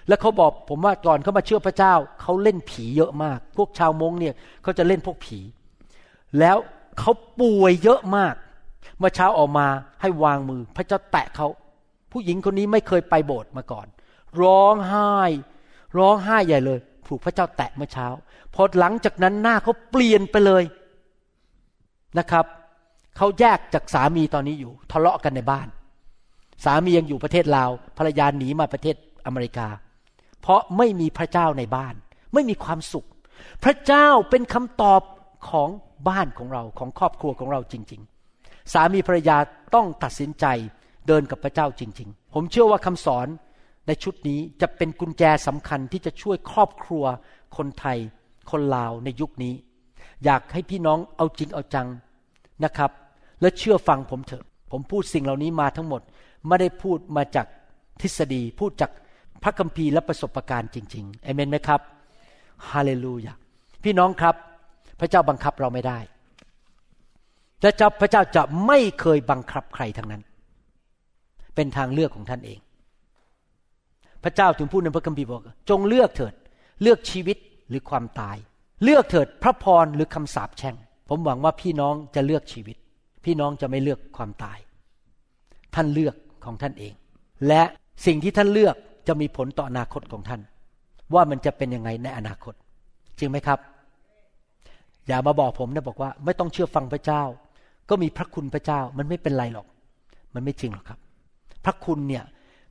แล้วเขาบอกผมว่าก่อนเขามาเชื่อพระเจ้าเขาเล่นผีเยอะมาก พวกชาวมงเนี่ยเขาจะเล่นพวกผี แล้วเขาป่วยเยอะมาก เมื่อเช้าออกมาให้วางมือ พระเจ้าแตะเขาผู้หญิงคนนี้ไม่เคยไปโบสถ์มาก่อน ร้องไห้ ร้องไห้ใหญ่เลย ถูกพระเจ้าแตะเมื่อเช้า พอหลังจากนั้นหน้าเขาเปลี่ยนไปเลยนะครับ เขาแยกจากสามีตอนนี้อยู่ ทะเลาะกันในบ้าน สามียังอยู่ประเทศลาวภรรยาหนีมาประเทศอเมริกา เพราะไม่มีพระเจ้าในบ้าน ไม่มีความสุข พระเจ้าเป็นคำตอบของบ้านของเราของครอบครัวของเราจริง ๆ สามีภรรยาต้องตัดสินใจเดินกับพระเจ้าจริง ๆ ผมเชื่อว่าคำสอน ในชุดนี้จะเป็นกุญแจสำคัญที่จะช่วยครอบครัวคนไทย คนลาวในยุคนี้ อยากให้พี่น้องเอาจริงเอาจังนะครับ และเชื่อฟังผมเถอะ ผมพูดสิ่งเหล่านี้มาทั้งหมด ไม่ได้พูดมาจากทฤษฎี พูดจากพระคัมภีร์และประสบการณ์จริงๆเอเมนไหมครับฮาเลลูยาพี่น้องครับ พระเจ้าบังคับเราไม่ได้และเจ้าพระเจ้าจะไม่เคยบังคับใครทั้งนั้น เป็นทางเลือกของท่านเอง พระเจ้าถึงพูดในพระคัมภีร์บอก จงเลือกเถิด เลือกชีวิตหรือความตาย เลือกเถิดพระพรหรือคำสาปแช่ง ผมหวังว่าพี่น้องจะเลือกชีวิต พี่น้องจะไม่เลือกความตาย ท่านเลือกของท่านเอง และสิ่งที่ท่านเลือกจะมีผลต่ออนาคตของท่าน ว่ามันจะเป็นยังไงในอนาคต จริงไหมครับ อย่ามาบอกผมนะบอกว่า ไม่ต้องเชื่อฟังพระเจ้า ก็มีพระคุณพระเจ้ามันไม่เป็นไรหรอก มันไม่จริงหรอกครับ พระคุณเนี่ย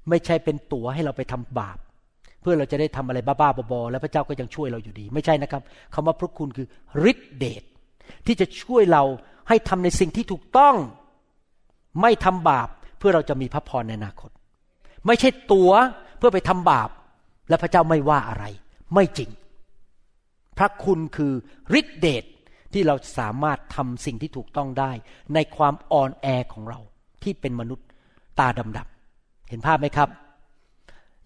ไม่ใช่เป็นตั๋วให้เราไปทำบาป เพื่อเราจะได้ทำอะไรบ้าๆบอๆแล้วพระเจ้าก็ยังช่วยเราอยู่ดี ไม่ใช่นะครับคำว่าพระคุณคือฤทธิเดชที่จะช่วยเราให้ทำในสิ่งที่ถูกต้อง ไม่ทำบาป เพื่อเราจะมีพระพรในอนาคต ไม่ใช่ตัวเพื่อไปทำบาป และพระเจ้าไม่ว่าอะไร ไม่จริง พระคุณคือฤทธิเดชที่เราสามารถทำสิ่งที่ถูกต้องได้ ในความอ่อนแอของเราที่เป็นมนุษย์ตาดำๆ เห็นภาพไหมครับ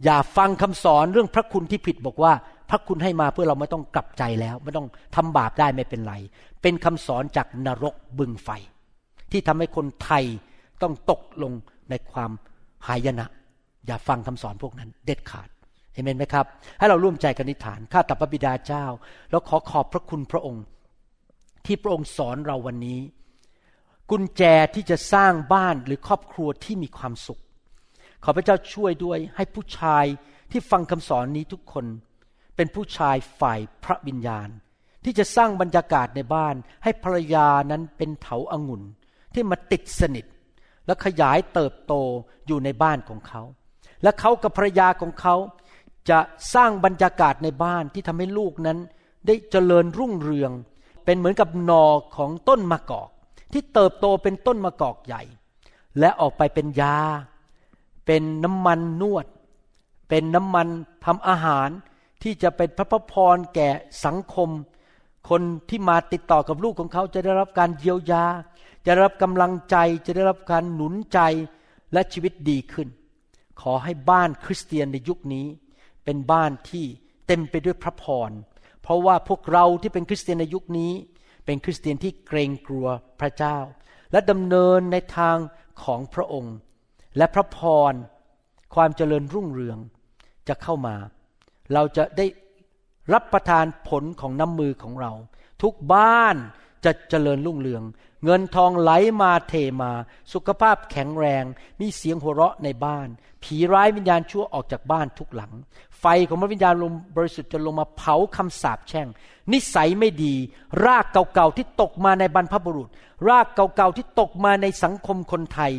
อย่าฟังคำสอนเรื่องพระคุณที่ผิดบอกว่า พระคุณให้มาเพื่อเราไม่ต้องกลับใจแล้ว ไม่ต้องทำบาปได้ไม่เป็นไร เป็นคำสอนจากนรกบึงไฟ ที่ทำให้คนไทยต้องตกลงในความหายนะ อย่าฟังคำสอนพวกนั้น เด็ดขาดเห็นไหมครับ ให้เราร่วมใจกันนิฐานข้าแต่พระบิดาเจ้า แล้วขอขอบพระคุณพระองค์ ที่พระองค์สอนเราวันนี้ กุญแจที่จะสร้างบ้านหรือครอบครัวที่มีความสุข ขอพระเจ้าช่วยด้วยให้ผู้ชายที่ฟังคำสอนนี้ทุกคน เป็นผู้ชายฝ่ายพระวิญญาณ ที่จะสร้างบรรยากาศในบ้าน ให้ภรรยานั้นเป็นเถาอางุ่นที่มาติดสนิท และขยายเติบโตอยู่ในบ้านของเขา และเขากับภรรยาของเขาจะสร้างบรรยากาศในบ้านที่ทำให้ลูกนั้นได้เจริญรุ่งเรือง เป็นเหมือนกับนอของต้นมะกอก ที่เติบโตเป็นต้นมะกอกใหญ่ และออกไปเป็นยา เป็นน้ำมันนวด เป็นน้ำมันทำอาหารที่จะเป็นพระพรแก่สังคม คนที่มาติดต่อกับลูกของเขาจะได้รับการเยียวยา จะได้รับกำลังใจจะได้รับการหนุนใจและชีวิตดีขึ้น ขอให้บ้านคริสเตียนในยุคนี้ เป็นบ้านที่เต็มไปด้วยพระพร เพราะว่าพวกเราที่เป็นคริสเตียนในยุคนี้ เป็นคริสเตียนที่เกรงกลัวพระเจ้า และดำเนินในทางของพระองค์ และพระพรความเจริญรุ่งเรืองจะเข้ามา เราจะได้รับประทานผลของน้ำมือของเรา ทุกบ้านจะเจริญรุ่งเรือง เงินทองไหลมาเทมา สุขภาพแข็งแรง มีเสียงหัวเราะในบ้าน ผีร้ายวิญญาณชั่วออกจากบ้านทุกหลัง ไฟของพระวิญญาณลมบริสุทธิ์จะลงมาเผาคำสาปแช่ง นิสัยไม่ดี รากเก่าๆที่ตกมาในบรรพบุรุษ รากเก่าๆที่ตกมาในสังคมคนไทย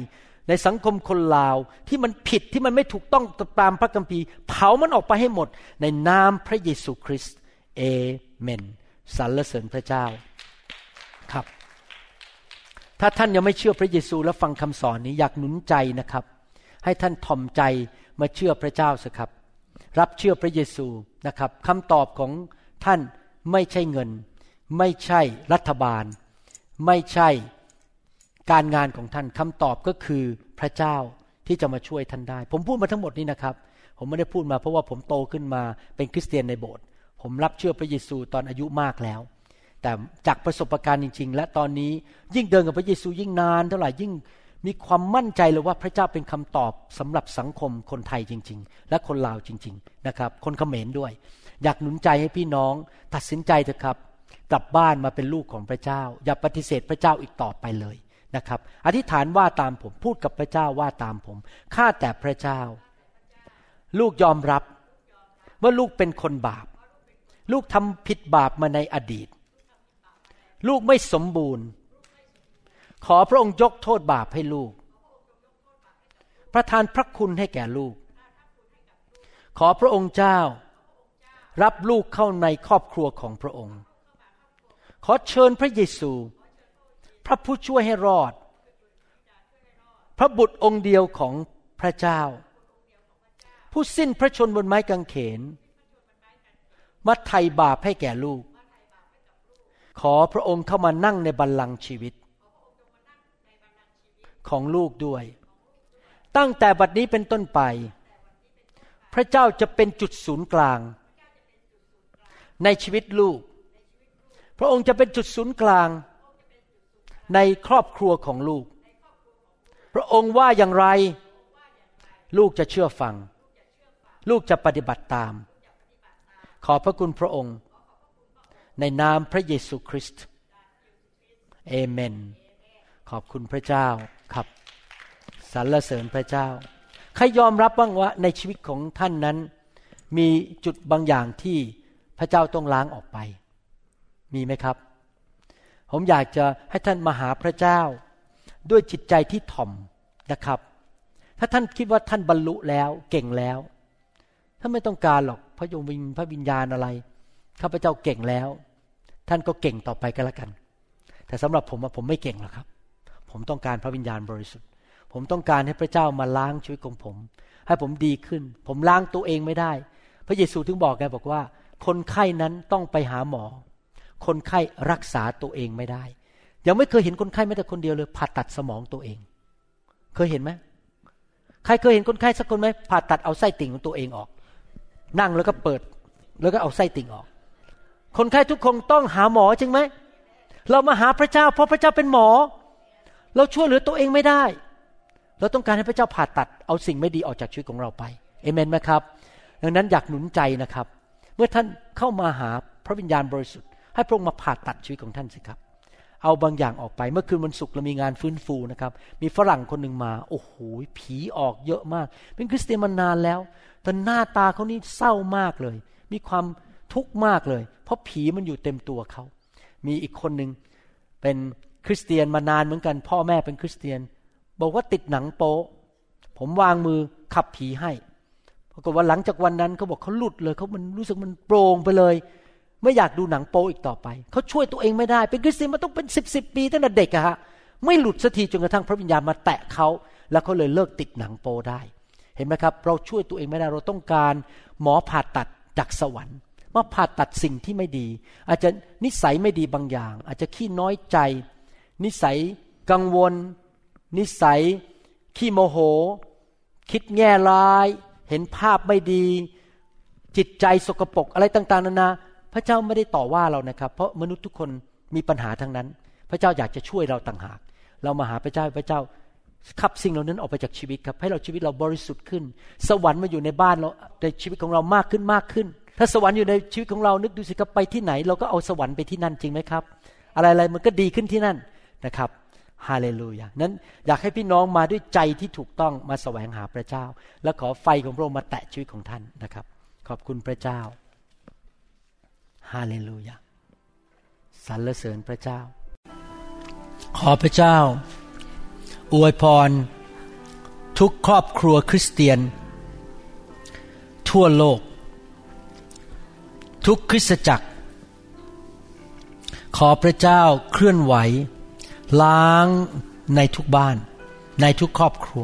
ในสังคมคนลาวที่มันผิดที่มันไม่ถูกต้องตามพระคัมภีร์ เผามันออกไปให้หมด ในนามพระเยซูคริสต์เอเมนสรรเสริญพระเจ้าครับ ถ้าท่านยังไม่เชื่อพระเยซูและฟังคำสอนนี้อยากหนุนใจนะครับ ให้ท่านทอมใจมาเชื่อพระเจ้าสิครับ รับเชื่อพระเยซูนะครับคำตอบของท่านไม่ใช่เงิน ไม่ใช่รัฐบาล ไม่ใช่ การงานของท่านคำตอบก็คือพระเจ้าที่จะมาช่วยท่านได้ ผมพูดมาทั้งหมดนี้นะครับ ผมไม่ได้พูดมาเพราะว่าผมโตขึ้นมาเป็นคริสเตียนในโบสถ์ผมรับเชื่อพระเยซูตอนอายุมากแล้ว แต่จากประสบการณ์จริง ๆ และตอนนี้ยิ่งเดินกับพระเยซูยิ่งนานเท่าไหร่ยิ่งมีความมั่นใจเลยว่าพระเจ้าเป็นคำตอบสำหรับสังคมคนไทยจริง ๆ และคนลาวจริง ๆ นะครับ คนเขมรด้วย อยากหนุนใจให้พี่น้องตัดสินใจเถอะครับ กลับบ้านมาเป็นลูกของพระเจ้า อย่าปฏิเสธพระเจ้าอีกต่อไปเลย นะครับ อธิษฐานว่าตามผม พูดกับพระเจ้าว่าตามผม ข้าแต่พระเจ้า ลูกยอมรับว่าลูกเป็นคนบาป ลูกทำผิดบาปมาในอดีต ลูกไม่สมบูรณ์ ขอพระองค์ยกโทษบาปให้ลูก ประทานพระคุณให้แก่ลูก ขอพระองค์เจ้า รับลูกเข้าในครอบครัวของพระองค์ ขอเชิญพระเยซู พระผู้ช่วยให้รอด พระบุตรองค์เดียวของพระเจ้า ผู้สิ้นพระชนบนไม้กางเขน มาไถ่บาปให้แก่ลูก ขอพระองค์เข้ามานั่งในบัลลังก์ชีวิต ของลูกด้วย ตั้งแต่บัดนี้เป็นต้นไป พระเจ้าจะเป็นจุดศูนย์กลาง ในชีวิตลูก พระองค์จะเป็นจุดศูนย์กลาง ในครอบครัวของลูก พระองค์ว่าอย่างไร ลูกจะเชื่อฟัง ลูกจะปฏิบัติตาม ขอพระคุณพระองค์ ในนามพระเยซูคริสต์เอเมน ขอบคุณพระเจ้าครับสรรเสริญพระเจ้า ใครยอมรับบ้างว่าในชีวิตของท่านนั้น มีจุดบางอย่างที่พระเจ้าต้องล้างออกไป มีไหมครับ ผมอยากจะให้ท่านมาหาพระเจ้า ด้วยจิตใจที่ถ่อมนะครับ ถ้าท่านคิดว่าท่านบรรลุแล้วเก่งแล้วท่านไม่ต้องการหรอกพระยมินพระวิญญาณอะไรข้าพเจ้าเก่งแล้ว ท่านก็เก่งต่อไปก็แล้วกัน แต่สำหรับผมว่าผมไม่เก่งหรอกครับ ผมต้องการพระวิญญาณบริสุทธิ์ ผมต้องการให้พระเจ้ามาล้างชีวิตของผม ให้ผมดีขึ้น ผมล้างตัวเองไม่ได้ พระเยซูถึงบอกแกบอกว่า คนไข้นั้นต้องไปหาหมอ คนไข้รักษาตัวเองไม่ได้ ยังไม่เคยเห็นคนไข้แม้แต่คนเดียวเลยผ่าตัดสมองตัวเอง เคยเห็นไหมใครเคยเห็นคนไข้สักคนไหมผ่าตัดเอาไส้ติ่งของตัวเองออก นั่งแล้วก็เปิด แล้วก็เอาไส้ติ่งออก คนไข้ทุกคนต้องหาหมอจริงไหมเรามาหาพระเจ้า เพราะพระเจ้าเป็นหมอ เราช่วยเหลือตัวเองไม่ได้ เราต้องการให้พระเจ้าผ่าตัดเอาสิ่งไม่ดีออกจากชีวิตของเราไปเอเมนไหมครับ ดังนั้นอยากหนุนใจนะครับ เมื่อท่านเข้ามาหาพระวิญญาณบริสุทธิ์ ให้พระองค์มาผ่าตัดชีวิตของท่านสิครับ เอาบางอย่างออกไปเมื่อคืนวันศุกร์เรามีงานฟื้นฟูนะครับ มีฝรั่งคนหนึ่งมา โอ้โหผีออกเยอะมาก เป็นคริสเตียนมานานแล้วแต่หน้าตาเขานี่เศร้ามากเลย มีความทุกข์มากเลย เพราะผีมันอยู่เต็มตัวเขา มีอีกคนหนึ่งเป็นคริสเตียนมานานเหมือนกัน พ่อแม่เป็นคริสเตียน บอกว่าติดหนังโป๊ผมวางมือขับผีให้ปรากฏว่าหลังจากวันนั้นเขาบอกเขาหลุดเลยเขามันรู้สึกมันโปร่งไปเลย ไม่อยากดูหนังโป๊อีกต่อไป เขาช่วยตัวเองไม่ได้ เป็นคริสเตียนมาต้องเป็นสิบสิบปีตั้งแต่เด็กอะฮะไม่หลุดสักทีจนกระทั่งพระวิญญาณมาแตะเขาแล้วเขาเลยเลิกติดหนังโป๊ได้ เห็นไหมครับ เราช่วยตัวเองไม่ได้เราต้องการหมอผ่าตัดจากสวรรค์มาผ่าตัดสิ่งที่ไม่ดี อาจจะนิสัยไม่ดีบางอย่าง อาจจะขี้น้อยใจ นิสัยกังวล นิสัยขี้โมโห คิดแง่ร้าย เห็นภาพไม่ดี จิตใจสกปรกอะไรต่าง ๆนานา พระเจ้าไม่ได้ต่อว่าเรานะครับ เพราะมนุษย์ทุกคนมีปัญหาทั้งนั้น พระเจ้าอยากจะช่วยเราต่างหาก เรามาหาพระเจ้าพระเจ้าขับสิ่งเหล่านั้นออกไปจากชีวิตครับให้เราชีวิตเราบริสุทธิ์ขึ้น สวรรค์มาอยู่ในบ้านเราในชีวิตของเรามากขึ้นมากขึ้น ถ้าสวรรค์อยู่ในชีวิตของเรานึกดูสิครับไปที่ไหน เราก็เอาสวรรค์ไปที่นั่นจริงไหมครับ อะไรๆมันก็ดีขึ้นที่นั่นนะครับฮาเลลูยานั้นอยากให้พี่น้องมาด้วยใจที่ถูกต้องมาแสวงหาพระเจ้า และขอไฟของพระองค์มาแตะชีวิตของท่านนะครับ ขอบคุณพระเจ้า ฮาเลลูยาสรรเสริญพระเจ้า ขอพระเจ้า อวยพร ทุกครอบครัวคริสเตียน ทั่วโลก ทุกคริสตจักร ขอพระเจ้าเคลื่อนไหว ล้างในทุกบ้าน ในทุกครอบครัว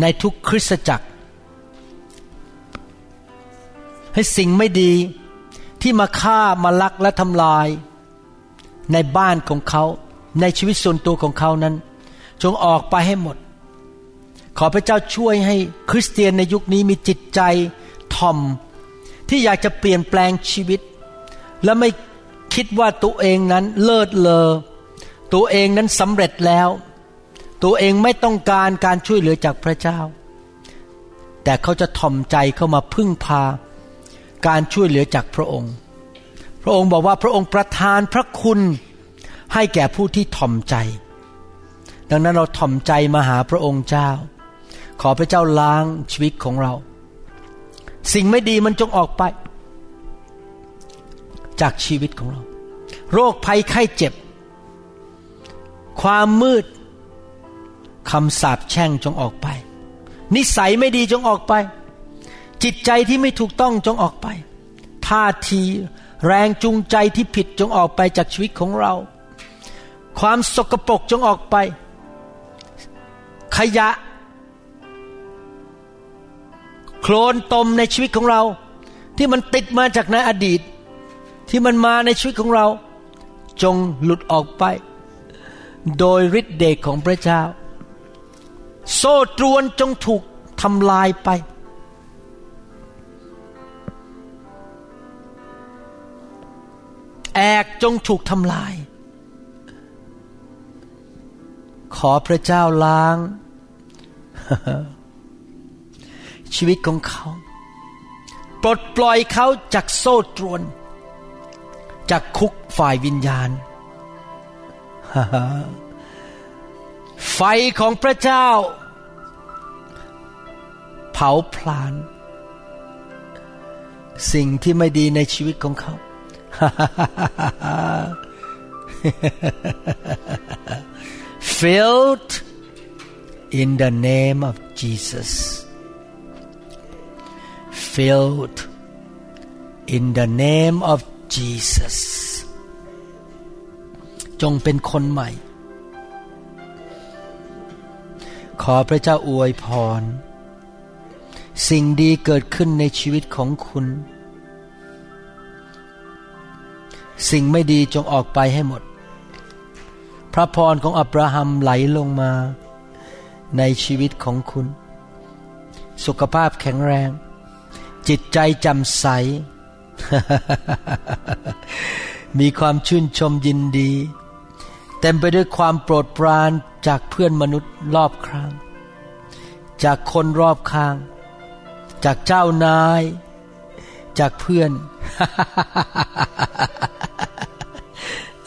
ในทุกคริสตจักร ให้สิ่งไม่ดี ที่มาฆ่ามาลักและทำลาย ในบ้านของเขา ในชีวิตส่วนตัวของเขานั้น จงออกไปให้หมด ขอพระเจ้าช่วยให้คริสเตียนในยุคนี้มีจิตใจทอม ที่อยากจะเปลี่ยนแปลงชีวิต และไม่คิดว่าตัวเองนั้นเลิศเลอ ตัวเองนั้นสำเร็จแล้ว ตัวเองไม่ต้องการการช่วยเหลือจากพระเจ้า แต่เขาจะทอมใจเข้ามาพึ่งพา การช่วยเหลือจากพระองค์ พระองค์บอกว่าพระองค์ประทานพระคุณให้แก่ผู้ที่ถ่อมใจ ดังนั้นเราถ่อมใจมาหาพระองค์เจ้า ขอพระเจ้าล้างชีวิตของเรา สิ่งไม่ดีมันจงออกไป จากชีวิตของเรา โรคภัยไข้เจ็บ ความมืดคำสาปแช่งจงออกไป นิสัยไม่ดีจงออกไป จิตใจที่ไม่ถูกต้องจงออกไป ท่าทีแรงจูงใจที่ผิดจงออกไปจากชีวิตของเรา ความสกปรกจงออกไป ขยะ โคลนตมในชีวิตของเรา ที่มันติดมาจากในอดีต ที่มันมาในชีวิตของเรา จงหลุดออกไป โดยฤทธิเดชของพระเจ้า โซ่ตรวนจงถูกทำลายไป แอกจงถูกทำลาย ขอพระเจ้าล้าง ชีวิตของเขา ปลดปล่อยเขาจากโซ่ตรวน จากคุกฝ่ายวิญญาณ ไฟของพระเจ้า เผาพลาน สิ่งที่ไม่ดีในชีวิตของเขา filled in the name of Jesus filled in the name of Jesus จงเป็นคนใหม่ ขอพระเจ้าอวยพร สิ่งดีเกิดขึ้นในชีวิตของคุณ สิ่งไม่ดีจงออกไปให้หมด พระพรของอับราฮัมไหลลงมาในชีวิตของคุณ สุขภาพแข็งแรง จิตใจจำใส มีความชื่นชมยินดี เต็มไปด้วยความโปรดปรานจากเพื่อนมนุษย์รอบข้าง จากคนรอบข้าง จากเจ้านาย จากเพื่อน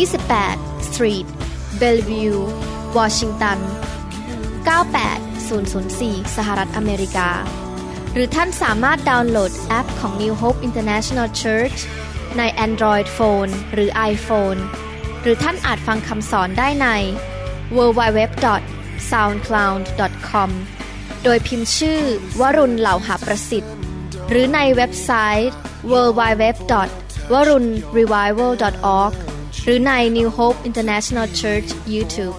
28 Street Bellevue Washington 98004 สหรัฐอเมริกา หรือท่านสามารถดาวน์โหลดแอปของ New Hope International Church ใน Android Phone หรือ iPhone หรือท่านอาจฟังคำสอนได้ใน www.soundcloud.com โดยพิมพ์ชื่อ วรุณเหล่าหาประสิทธิ์ หรือในเว็บไซต์ www.warunrevival.org หรือใน New Hope International Church YouTube